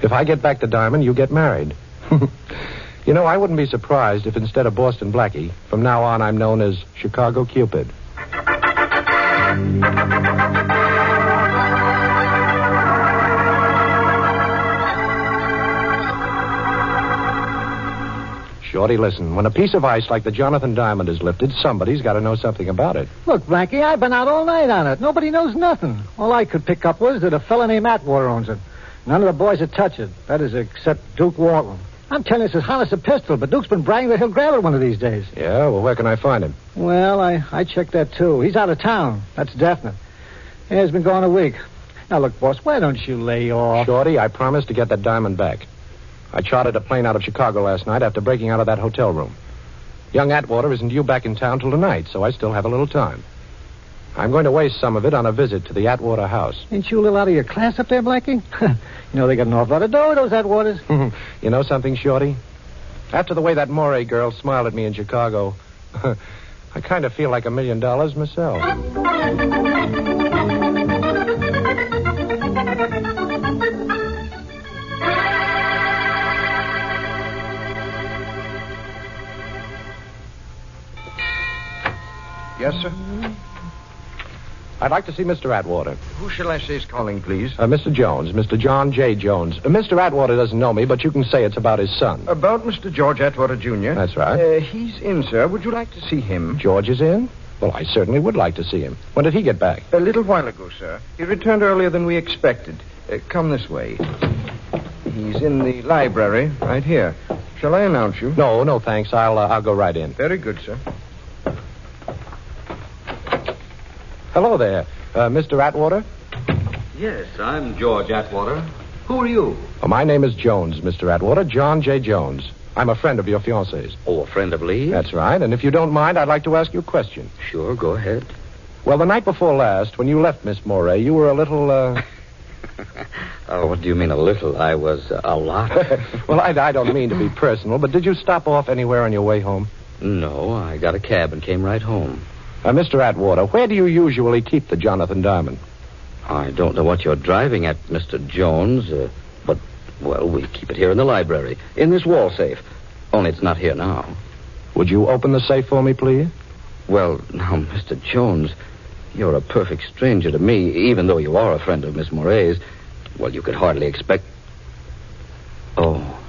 If I get back the diamond, you get married. you know, I wouldn't be surprised if instead of Boston Blackie, from now on I'm known as Chicago Cupid. Shorty, listen. When a piece of ice like the Jonathan Diamond is lifted, somebody's got to know something about it. Look, Blackie, I've been out all night on it. Nobody knows nothing. All I could pick up was that a fellow named Atwater owns it. None of the boys would touch it. That is, except Duke Walton. I'm telling you, as hot as a pistol, but Duke's been bragging that he'll grab it one of these days. Yeah, well, where can I find him? Well, I, I checked that, too. He's out of town. That's definite. Yeah, he's been gone a week. Now, look, boss, why don't you lay off? Shorty, I promised to get that diamond back. I chartered a plane out of Chicago last night after breaking out of that hotel room. Young Atwater isn't due back in town till tonight, so I still have a little time. I'm going to waste some of it on a visit to the Atwater house. Ain't you a little out of your class up there, Blackie? you know they got an awful lot of dough, those Atwaters. you know something, Shorty? After the way that Morey girl smiled at me in Chicago, I kind of feel like a million dollars myself. Yes, sir? I'd like to see Mr. Atwater. Who shall I say is calling, please? Uh, Mr. Jones, Mr. John J. Jones. Uh, Mr. Atwater doesn't know me, but you can say it's about his son. About Mr. George Atwater, Jr.? That's right. Uh, he's in, sir. Would you like to see him? George is in? Well, I certainly would like to see him. When did he get back? A little while ago, sir. He returned earlier than we expected. Uh, come this way. He's in the library, right here. Shall I announce you? No, no, thanks. I'll uh, I'll go right in. Very good, sir. Hello there, uh, Mr. Atwater. Yes, I'm George Atwater. Who are you? Oh, my name is Jones, Mr. Atwater. John J. Jones. I'm a friend of your fiance's. Oh, a friend of Lee? That's right. And if you don't mind, I'd like to ask you a question. Sure, go ahead. Well, the night before last, when you left Miss Moray, you were a little, uh... oh, what do you mean a little? I was uh, a lot. well, I, I don't mean to be personal, but did you stop off anywhere on your way home? No, I got a cab and came right home. Uh, Mr. Atwater, where do you usually keep the Jonathan Diamond? I don't know what you're driving at, Mr. Jones, uh, but, well, we keep it here in the library, in this wall safe. Only it's not here now. Would you open the safe for me, please? Well, now, Mr. Jones, you're a perfect stranger to me, even though you are a friend of Miss Moray's. Well, you could hardly expect. Oh.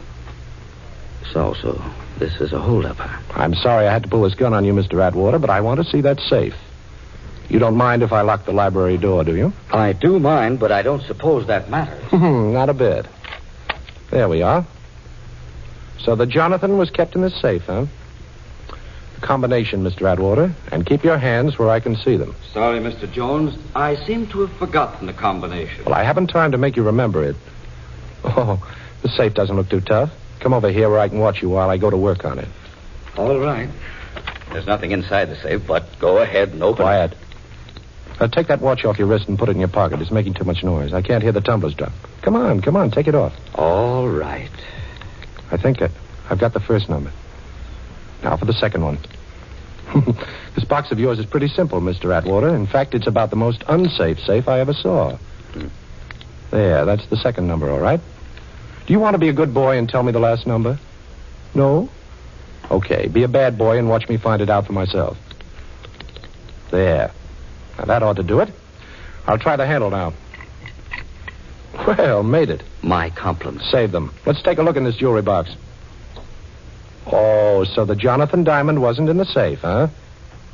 So, so, this is a holdup. I'm sorry I had to pull this gun on you, Mr. Atwater, but I want to see that safe. You don't mind if I lock the library door, do you? I do mind, but I don't suppose that matters. Hmm, not a bit. There we are. So the Jonathan was kept in the safe, huh? The combination, Mr. Atwater, and keep your hands where I can see them. Sorry, Mr. Jones. I seem to have forgotten the combination. Well, I haven't time to make you remember it. Oh, the safe doesn't look too tough. Come over here where I can watch you while I go to work on it. All right. There's nothing inside the safe, but go ahead and open Quiet. Uh, take that watch off your wrist and put it in your pocket. It's making too much noise. I can't hear the tumblers drop. Come on, come on, take it off. All right. I think it. I've got the first number. Now for the second one. this box of yours is pretty simple, Mr. Atwater. In fact, it's about the most unsafe safe I ever saw. There, that's the second number, all right? Do you want to be a good boy and tell me the last number? No? Okay, be a bad boy and watch me find it out for myself. There. Now, that ought to do it. I'll try the handle now. Well, made it. My compliments. Save them. Let's take a look in this jewelry box. Oh, so the Jonathan Diamond wasn't in the safe, huh?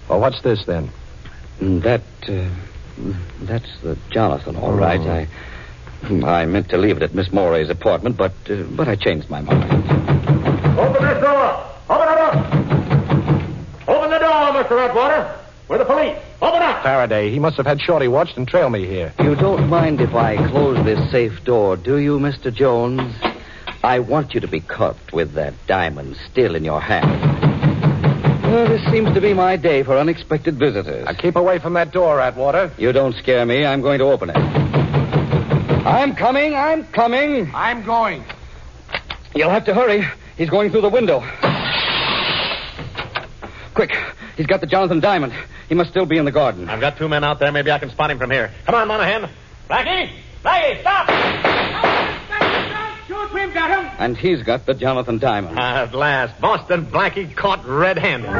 Well, what's this then? Mm, That, uh, that's the Jonathan, all right. I, I meant to leave it at Miss Moray's apartment, but, uh, but I changed my mind. Open this door! Open it up! Open the door, Mr. Atwater. We're the police. Open up! Faraday, he must have had Shorty watched and trail me here. You don't mind if I close this safe door, do you, Mr. Jones? I want you to be caught with that diamond still in your hand. Well, this seems to be my day for unexpected visitors. Now keep away from that door, Atwater. You don't scare me. I'm going to open it. I'm coming. I'm coming. I'm going. You'll have to hurry. He's going through the window. Quick. He's got the Jonathan Diamond. He must still be in the garden. I've got two men out there. Maybe I can spot him from here. Come on, Monahan. Blackie! Blackie, stop! Shoot, we've got him. And he's got the Jonathan Diamond. At last, Boston Blackie caught red-handed.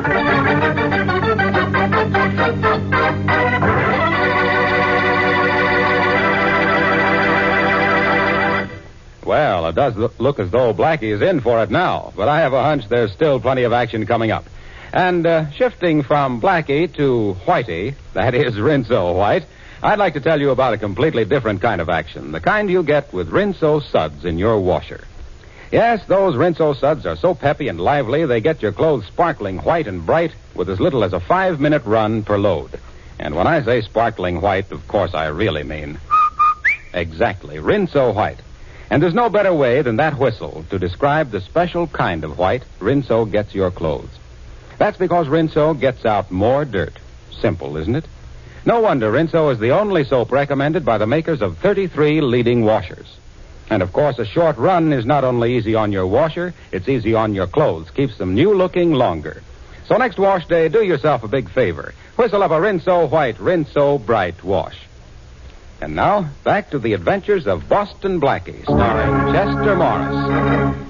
Well, it does look- as though Blackie is in for it now, but I have a hunch there's still plenty of action coming up. And uh, shifting from Blackie to Whitey, that is Rinso White, I'd like to tell you about a completely different kind of action, the kind you get with Rinso suds in your washer. Yes, those Rinso suds are so peppy and lively they get your clothes sparkling white and bright with as little as a five minute run per load. And when I say sparkling white, of course I really mean exactly Rinso White. And there's no better way than that whistle to describe the special kind of white Rinso gets your clothes. That's because Rinso gets out more dirt. Simple, isn't it? No wonder Rinso is the only soap recommended by the makers of 33 leading washers. And of course, a short run is not only easy on your washer, it's easy on your clothes, keeps them new looking longer. So next wash day, do yourself a big favor. Whistle up a Rinso White, Rinso Bright wash. And now, back to the adventures of Boston Blackie, starring Chester Morris.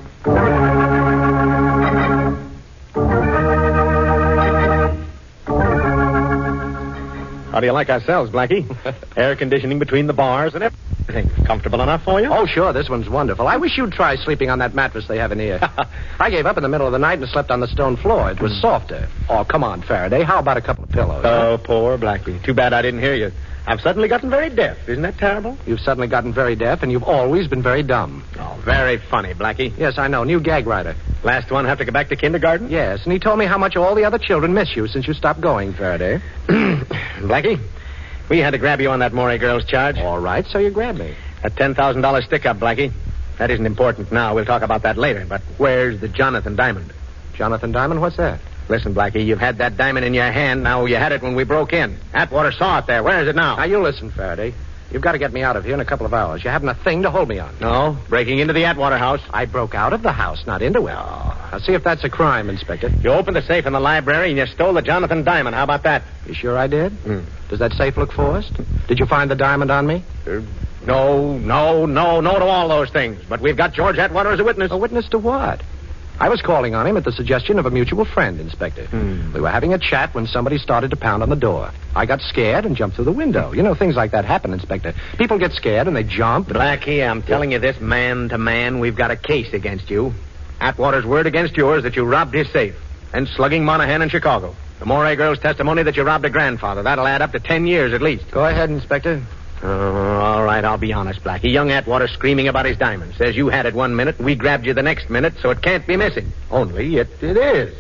How do you like ourselves, Blackie? Air conditioning between the bars and everything. Comfortable enough for you? Oh, sure, this one's wonderful. I wish you'd try sleeping on that mattress they have in here. I gave up in the middle of the night and slept on the stone floor. It was softer. Oh, come on, Faraday. How about a couple of pillows? Oh, poor Blackie. Too bad I didn't hear you. I've suddenly gotten very deaf. Isn't that terrible? You've suddenly gotten very deaf, and you've always been very dumb. Oh, very funny, Blackie. Yes, I know. New gag writer. Last one have to go back to kindergarten? Yes, and he told me how much all the other children miss you since you stopped going, Faraday. Blackie, we had to grab you on that Morey girl's charge. All right, so you grabbed me. A $10,000 stick up, Blackie. That isn't important now. We'll talk about that later. But where's the Jonathan Diamond? Jonathan Diamond, what's that? Listen, Blackie, you've had that diamond in your hand. Now you had it when we broke in. Atwater saw it there. Where is it now? Now, you listen, Faraday. You've got to get me out of here in a couple of hours. You haven't a thing to hold me on. No, breaking into the Atwater house. I broke out of the house, not into it. Now, see if that's a crime, Inspector. You opened the safe in the library and you stole the Jonathan Diamond. How about that? You sure I did? Hmm. Does that safe look forced? Did you find the diamond on me? Uh, no, no, no, no to all those things. But we've got George Atwater as a witness. A witness to what? I was calling on him at the suggestion of a mutual friend, Inspector. Hmm. We were having a chat when somebody started to pound on the door. I got scared and jumped through the window. You know, things like that happen, Inspector. People get scared and they jump. and- Blackie, I'm telling you this man to man, we've got a case against you. Atwater's word against yours that you robbed his safe. And slugging Monahan in Chicago. The Moray girl's testimony that you robbed a grandfather. That'll add up to ten years at least. Go ahead, Inspector. Uh, all right, I'll be honest, Blackie. Young Atwater screaming about his diamond. Says you had it one minute, we grabbed you the next minute, so it can't be missing. Only it, it is.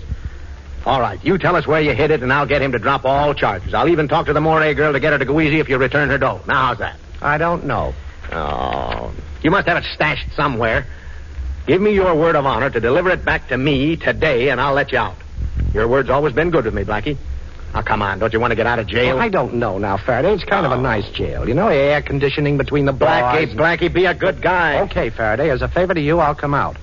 All right, you tell us where you hid it, and I'll get him to drop all charges. I'll even talk to the Moray girl to get her to go easy if you return her dough. Now, how's that? I don't know. Oh, you must have it stashed somewhere. Give me your word of honor to deliver it back to me today, and I'll let you out. Your word's always been good with me, Blackie. Now, come on. Don't you want to get out of jail? Well, I don't know now, Faraday. It's kind of a oh. nice jail. You know, air conditioning between the bars. Blackie, Blackie, be a good guy. Okay, Faraday. As a favor to you, I'll come out.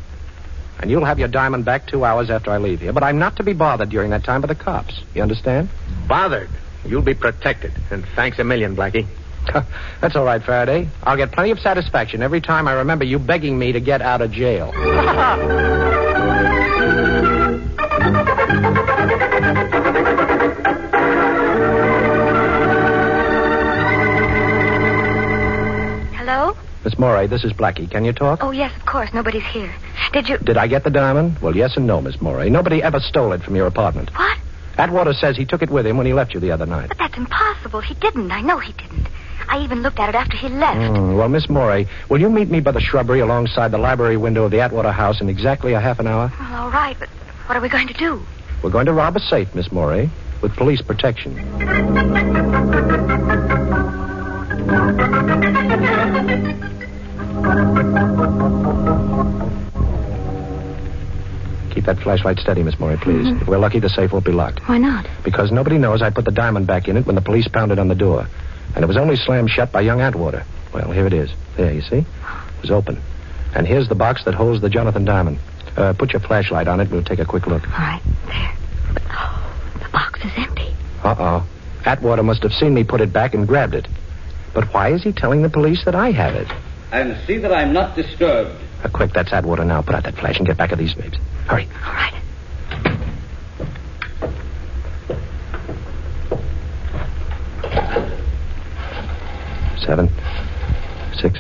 And you'll have your diamond back two hours after I leave here. But I'm not to be bothered during that time by the cops. You understand? Bothered. You'll be protected. And thanks a million, Blackie. That's all right, Faraday. I'll get plenty of satisfaction every time I remember you begging me to get out of jail. Miss Moray, this is Blackie. Can you talk? Oh, yes, of course. Nobody's here. Did you. Did I get the diamond? Well, yes and no, Miss Moray. Nobody ever stole it from your apartment. What? Atwater says he took it with him when he left you the other night. But that's impossible. He didn't. I know he didn't. I even looked at it after he left. Hmm, well, Miss Morey, will you meet me by the shrubbery alongside the library window of the Atwater house in exactly a half an hour? Well, all right, but what are we going to do? We're going to rob a safe, Miss Morey, with police protection. Keep that flashlight steady, Miss Morey, please. Mhm. If we're lucky, the safe won't be locked. Why not? Because nobody knows I put the diamond back in it when the police pounded on the door. And it was only slammed shut by young Atwater. Well, here it is. There, you see? It was open. And here's the box that holds the Jonathan diamond. Uh, put your flashlight on it and we'll take a quick look. All right, there. But, oh, the box is empty. Uh-oh. Atwater must have seen me put it back and grabbed it. But why is he telling the police that I have it? And see that I'm not disturbed. Uh, quick, that's Atwater now. Put out that flash and get back at these babes. Hurry. All right. Seven, six,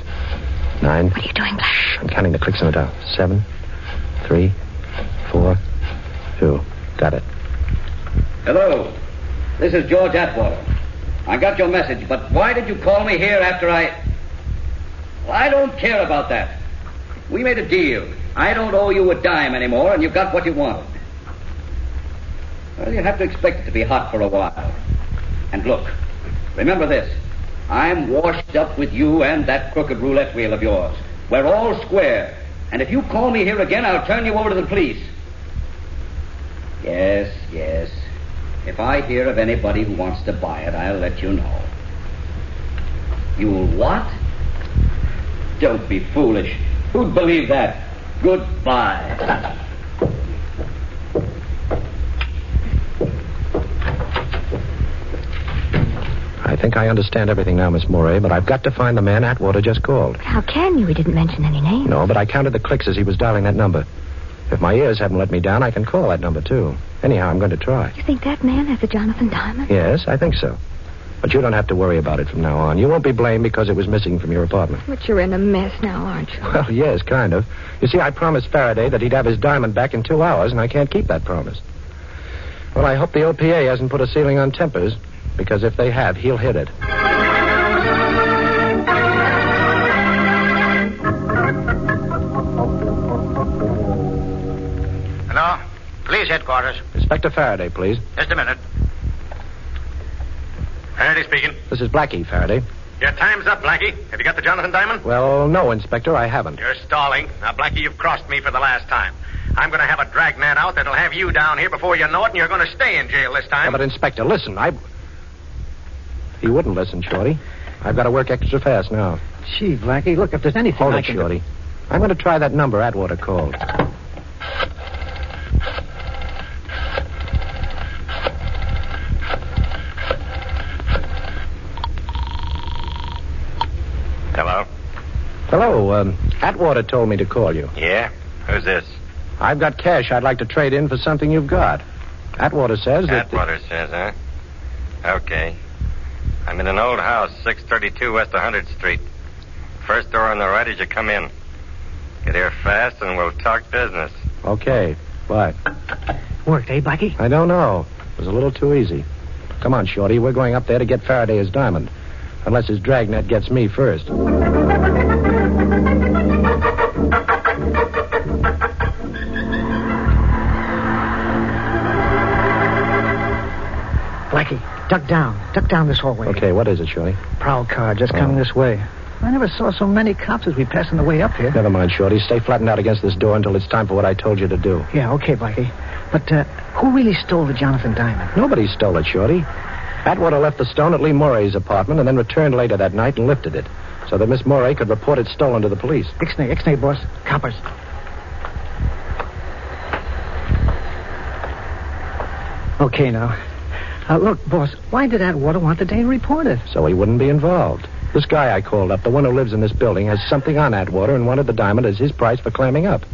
nine. What are you doing, Black? I'm counting the clicks in the dial. Seven, three, four, two. Got it. Hello. This is George Atwater. I got your message, but why did you call me here after I. Well, I don't care about that. We made a deal. I don't owe you a dime anymore, and you got what you wanted. Well, you have to expect it to be hot for a while. And look, remember this. I'm washed up with you and that crooked roulette wheel of yours. We're all square. And if you call me here again, I'll turn you over to the police. Yes, yes. If I hear of anybody who wants to buy it, I'll let you know. You'll what? Don't be foolish. Who'd believe that? Goodbye. I think I understand everything now, Miss Morey, but I've got to find the man Atwater just called. How can you? He didn't mention any name. No, but I counted the clicks as he was dialing that number. If my ears haven't let me down, I can call that number, too. Anyhow, I'm going to try. You think that man has a Jonathan Diamond? Yes, I think so. But you don't have to worry about it from now on. You won't be blamed because it was missing from your apartment. But you're in a mess now, aren't you? Well, yes, kind of. You see, I promised Faraday that he'd have his diamond back in two hours, and I can't keep that promise. Well, I hope the OPA hasn't put a ceiling on tempers, because if they have, he'll hit it. Hello? Police headquarters. Inspector Faraday, please. Just a minute. Faraday speaking. This is Blackie, Faraday. Your time's up, Blackie. Have you got the Jonathan Diamond? Well, no, Inspector, I haven't. You're stalling. Now, Blackie, you've crossed me for the last time. I'm going to have a dragnet out that'll have you down here before you know it, and you're going to stay in jail this Yeah, time. but, Inspector, listen, I. He wouldn't listen, Shorty. I've got to work extra fast now. Gee, Blackie, look, if there's anything Hold I it, can Shorty. I'm going to try that number Atwater called. Hello? Hello, Atwater told me to call you. Yeah? Who's this? I've got cash I'd like to trade in for something you've got. Atwater says that. Atwater says, huh? Okay. I'm in an old house, 632 West 100th Street. First door on the right as you come in. Get here fast and we'll talk business. Okay, bye. Worked, eh, Blackie? I don't know. It was a little too easy. Come on, Shorty. We're going up there to get Faraday his diamond. Unless his dragnet gets me first. Duck down. Duck down this hallway. Okay, what is it, Shorty? Prowl car just coming this way. I never saw so many cops as we passed on the way up here. Never mind, Shorty. Stay flattened out against this door until it's time for what I told you to do. Yeah, okay, Blackie. But uh, who really stole the Jonathan Diamond? Nobody stole it, Shorty. Atwater left the stone at Lee Morey's apartment and then returned later that night and lifted it so that Miss Morey could report it stolen to the police. Ixnay, Ixnay, boss. Coppers. Okay, now. Uh, look, boss, why did Atwater want the Dane reported? So he wouldn't be involved. This guy I called up, the one who lives in this building, has something on Atwater and wanted the diamond as his price for clamming up.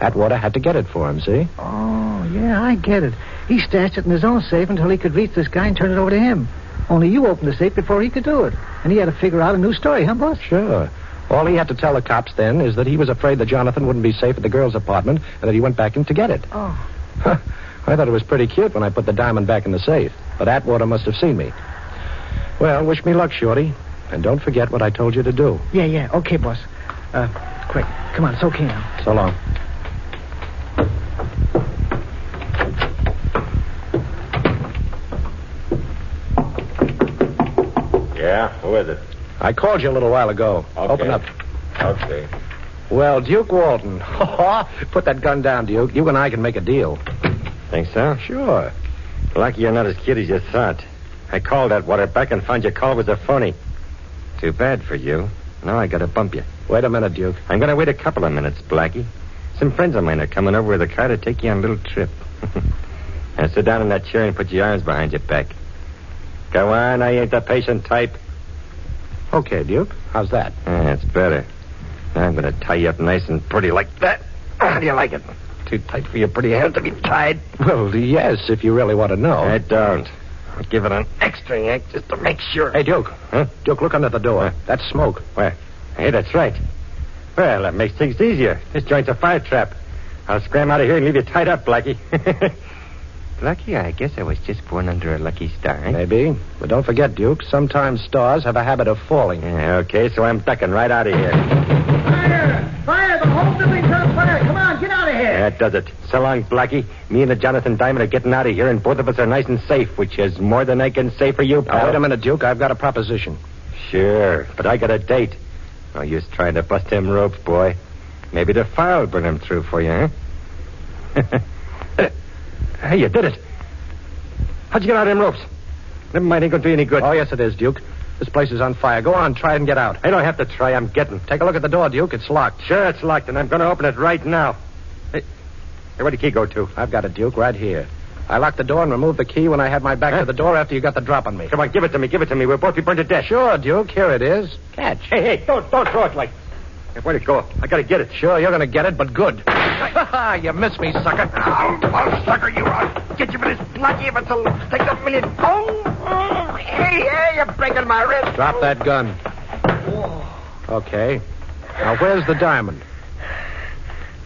Atwater had to get it for him, see? Oh, yeah, I get it. He stashed it in his own safe until he could reach this guy and turn it over to him. Only you opened the safe before he could do it. And he had to figure out a new story, huh, boss? Sure. All he had to tell the cops then is that he was afraid that Jonathan wouldn't be safe at the girl's apartment and that he went back in to get it. Oh. I thought it was pretty cute when I put the diamond back in the safe, but Atwater must have seen me. Well, wish me luck, Shorty. And don't forget what I told you to do. Yeah, yeah. Okay, boss. Uh, quick. Come on, it's okay now. So long. Yeah, who is it? I called you a little while ago. Open up. Okay. Well, Duke Walton. Put that gun down, Duke. You and I can make a deal. Think so? Sure. Lucky you're not as cute as you thought. I called Atwater back and found your call was a phony. Too bad for you. Now I gotta bump you. Wait a minute, Duke. I'm gonna wait a couple of minutes, Blackie. Some friends of mine are coming over with a car to take you on a little trip. now sit down in that chair and put your arms behind your back. Go on, I ain't the patient type. Okay, Duke. How's that? Eh, That's better. Now I'm gonna tie you up nice and pretty like that. How do you like it? Too tight for your pretty hands to be tied. Well, yes, if you really want to know. I don't. I'll give it an extra yank just to make sure. Hey, Duke. Huh? Duke, look under the door. That's smoke. Where? Hey, that's right. Well, that makes things easier. This joint's a fire trap. I'll scram out of here and leave you tied up, Blackie. Blackie, I guess I was just born under a lucky star. eh? Maybe. But don't forget, Duke, sometimes stars have a habit of falling. Yeah, okay, so I'm ducking right out of here. Fire! Fire! The whole building's That does it. So long, Blackie. Me and the Jonathan Diamond are getting out of here, and both of us are nice and safe, which is more than I can say for you, Now, pal. wait a minute, Duke. I've got a proposition. Sure, but I got a date. No use trying to bust them ropes, boy. Maybe the fire will burn them through for you, huh? hey, you did it. How'd you get out of them ropes? Never mind, ain't gonna do you any good. Oh, yes, it is, Duke. This place is on fire. Go on, try and get out. I don't have to try. I'm getting. Take a look at the door, Duke. It's locked. Sure, it's locked, and I'm gonna open it right now. Hey, where'd the key go to? I've got a Duke, right here. I locked the door and removed the key when I had my back Huh? to the door after you got the drop on me. Come on, give it to me. Give it to me. We'll both be burned to death. Sure, Duke. Here it is. Catch. Hey, hey, don't don't throw it like. Hey, where'd it go? I gotta get it. Sure, you're going to get it, but good. Ha ha, you missed me, sucker. Oh, well, sucker, you are. Get you for this bloody if it's a take a minute. Oh, oh, hey, hey, you're breaking my wrist. Drop that gun. Okay. Now, where's the diamond?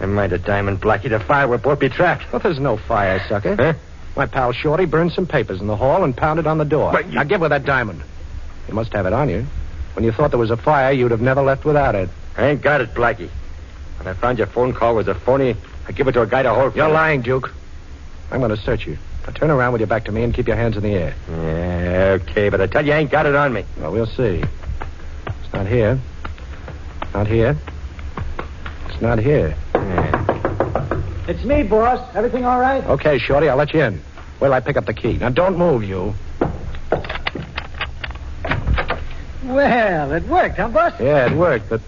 Never mind the diamond, Blackie. The fire both be trapped. Well, there's no fire, sucker. Huh? My pal Shorty burned some papers in the hall and pounded on the door. But you- Now, give her that diamond. You must have it on you. When you thought there was a fire, you'd have never left without it. I ain't got it, Blackie. When I found your phone call was a phony, I give it to a guy to hold. You're lying, Duke. I'm going to search you. Now, turn around with your back to me and keep your hands in the air. Yeah, okay, but I tell you, I ain't got it on me. Well, we'll see. It's not here. Not here. It's not here. It's me, boss. Everything all right? Okay, Shorty, I'll let you in. Wait till I pick up the key. Now, don't move, you. Well, it worked, huh, boss? Yeah, it worked, but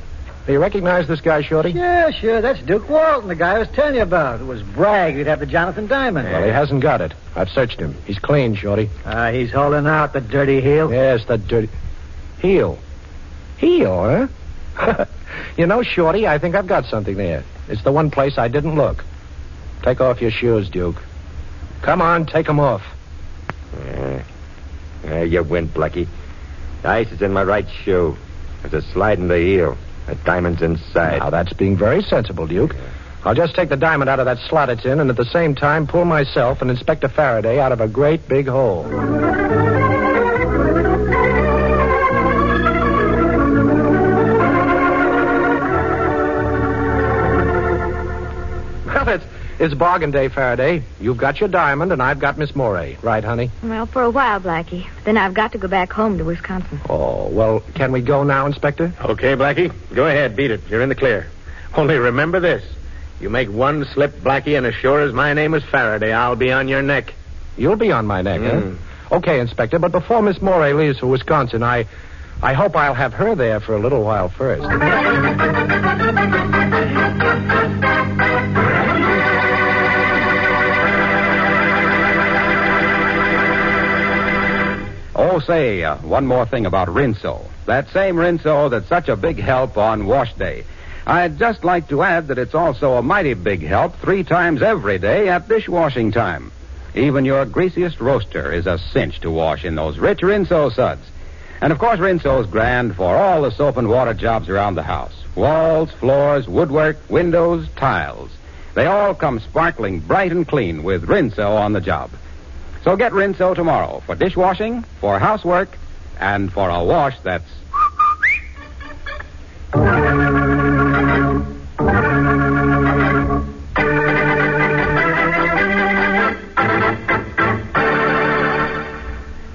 do you recognize this guy, Shorty? Yeah, sure. That's Duke Walton, the guy I was telling you about. It was brag he'd have the Jonathan Diamond. Well, he hasn't got it. I've searched him. He's clean, Shorty. Ah, he's holding out, the dirty heel. Yes, the dirty. Heel. Heel, huh? you know, Shorty, I think I've got something there. It's the one place I didn't look. Take off your shoes, Duke. Come on, take 'em off. Yeah. Yeah, you win, Blackie. The ice is in my right shoe. There's a slide in the heel. The diamond's inside. Now, that's being very sensible, Duke. I'll just take the diamond out of that slot it's in and at the same time pull myself and Inspector Faraday out of a great big hole. It's, it's bargain day, Faraday. You've got your diamond and I've got Miss Moray. Right, honey? Well, for a while, Blackie. Then I've got to go back home to Wisconsin. Oh, well, can we go now, Inspector? Okay, Blackie. Go ahead. Beat it. You're in the clear. Only remember this. You make one slip, Blackie, and as sure as my name is Faraday, I'll be on your neck. You'll be on my neck, Mm. huh? Okay, Inspector, but before Miss Moray leaves for Wisconsin, I I hope I'll have her there for a little while first. Oh, say, uh, one more thing about Rinso. That same Rinso that's such a big help on wash day. I'd just like to add that it's also a mighty big help three times every day at dishwashing time. Even your greasiest roaster is a cinch to wash in those rich Rinso suds. And of course, Rinso's grand for all the soap and water jobs around the house. Walls, floors, woodwork, windows, tiles. They all come sparkling bright and clean with Rinso on the job. So get Rinso tomorrow for dishwashing, for housework, And for a wash that's.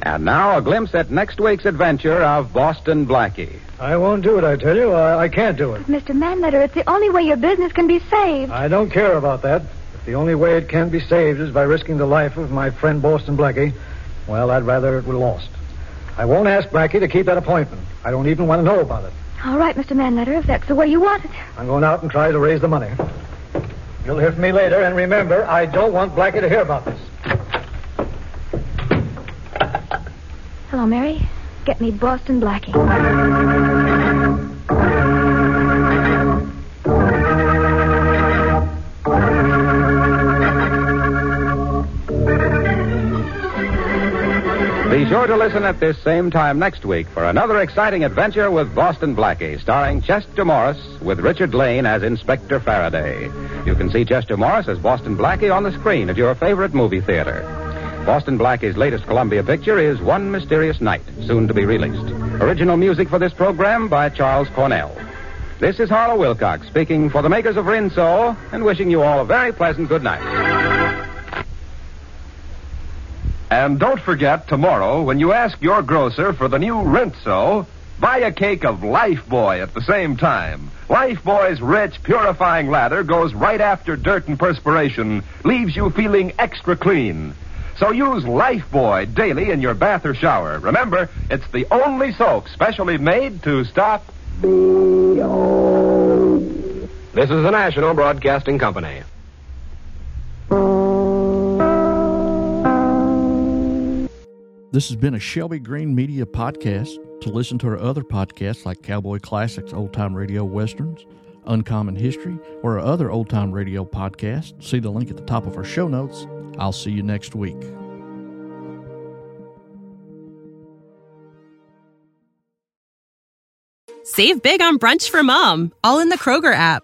And now a glimpse at next week's adventure of Boston Blackie. I won't do it, I tell you. I, I can't do it. Mr. Manletter, it's the only way your business can be saved. I don't care about that. The only way it can be saved is by risking the life of my friend Boston Blackie, well, I'd rather it were lost. I won't ask Blackie to keep that appointment. I don't even want to know about it. All right, Mr. Manletter, if that's the way you want it. I'm going out and try to raise the money. You'll hear from me later, and remember, I don't want Blackie to hear about this. Hello, Mary. Get me Boston Blackie. Sure to listen at this same time next week for another exciting adventure with Boston Blackie, starring Chester Morris with Richard Lane as Inspector Faraday. You can see Chester Morris as Boston Blackie on the screen at your favorite movie theater. Boston Blackie's latest Columbia picture is One Mysterious Night, soon to be released. Original music for this program by Charles Cornell. This is Harlow Wilcox speaking for the makers of Rinso and wishing you all a very pleasant good night. And don't forget, tomorrow, when you ask your grocer for the new Rinso, buy a cake of Lifebuoy at the same time. Lifebuoy's rich, purifying lather goes right after dirt and perspiration, leaves you feeling extra clean. So use Lifebuoy daily in your bath or shower. Remember, it's the only soap specially made to stop. This is the National Broadcasting Company. This has been a Shelby Green Media podcast. To listen to our other podcasts like Cowboy Classics, Old Time Radio Westerns, Uncommon History, or our other old time radio podcasts, see the link at the top of our show notes. I'll see you next week. Save big on brunch for mom, all in the Kroger app.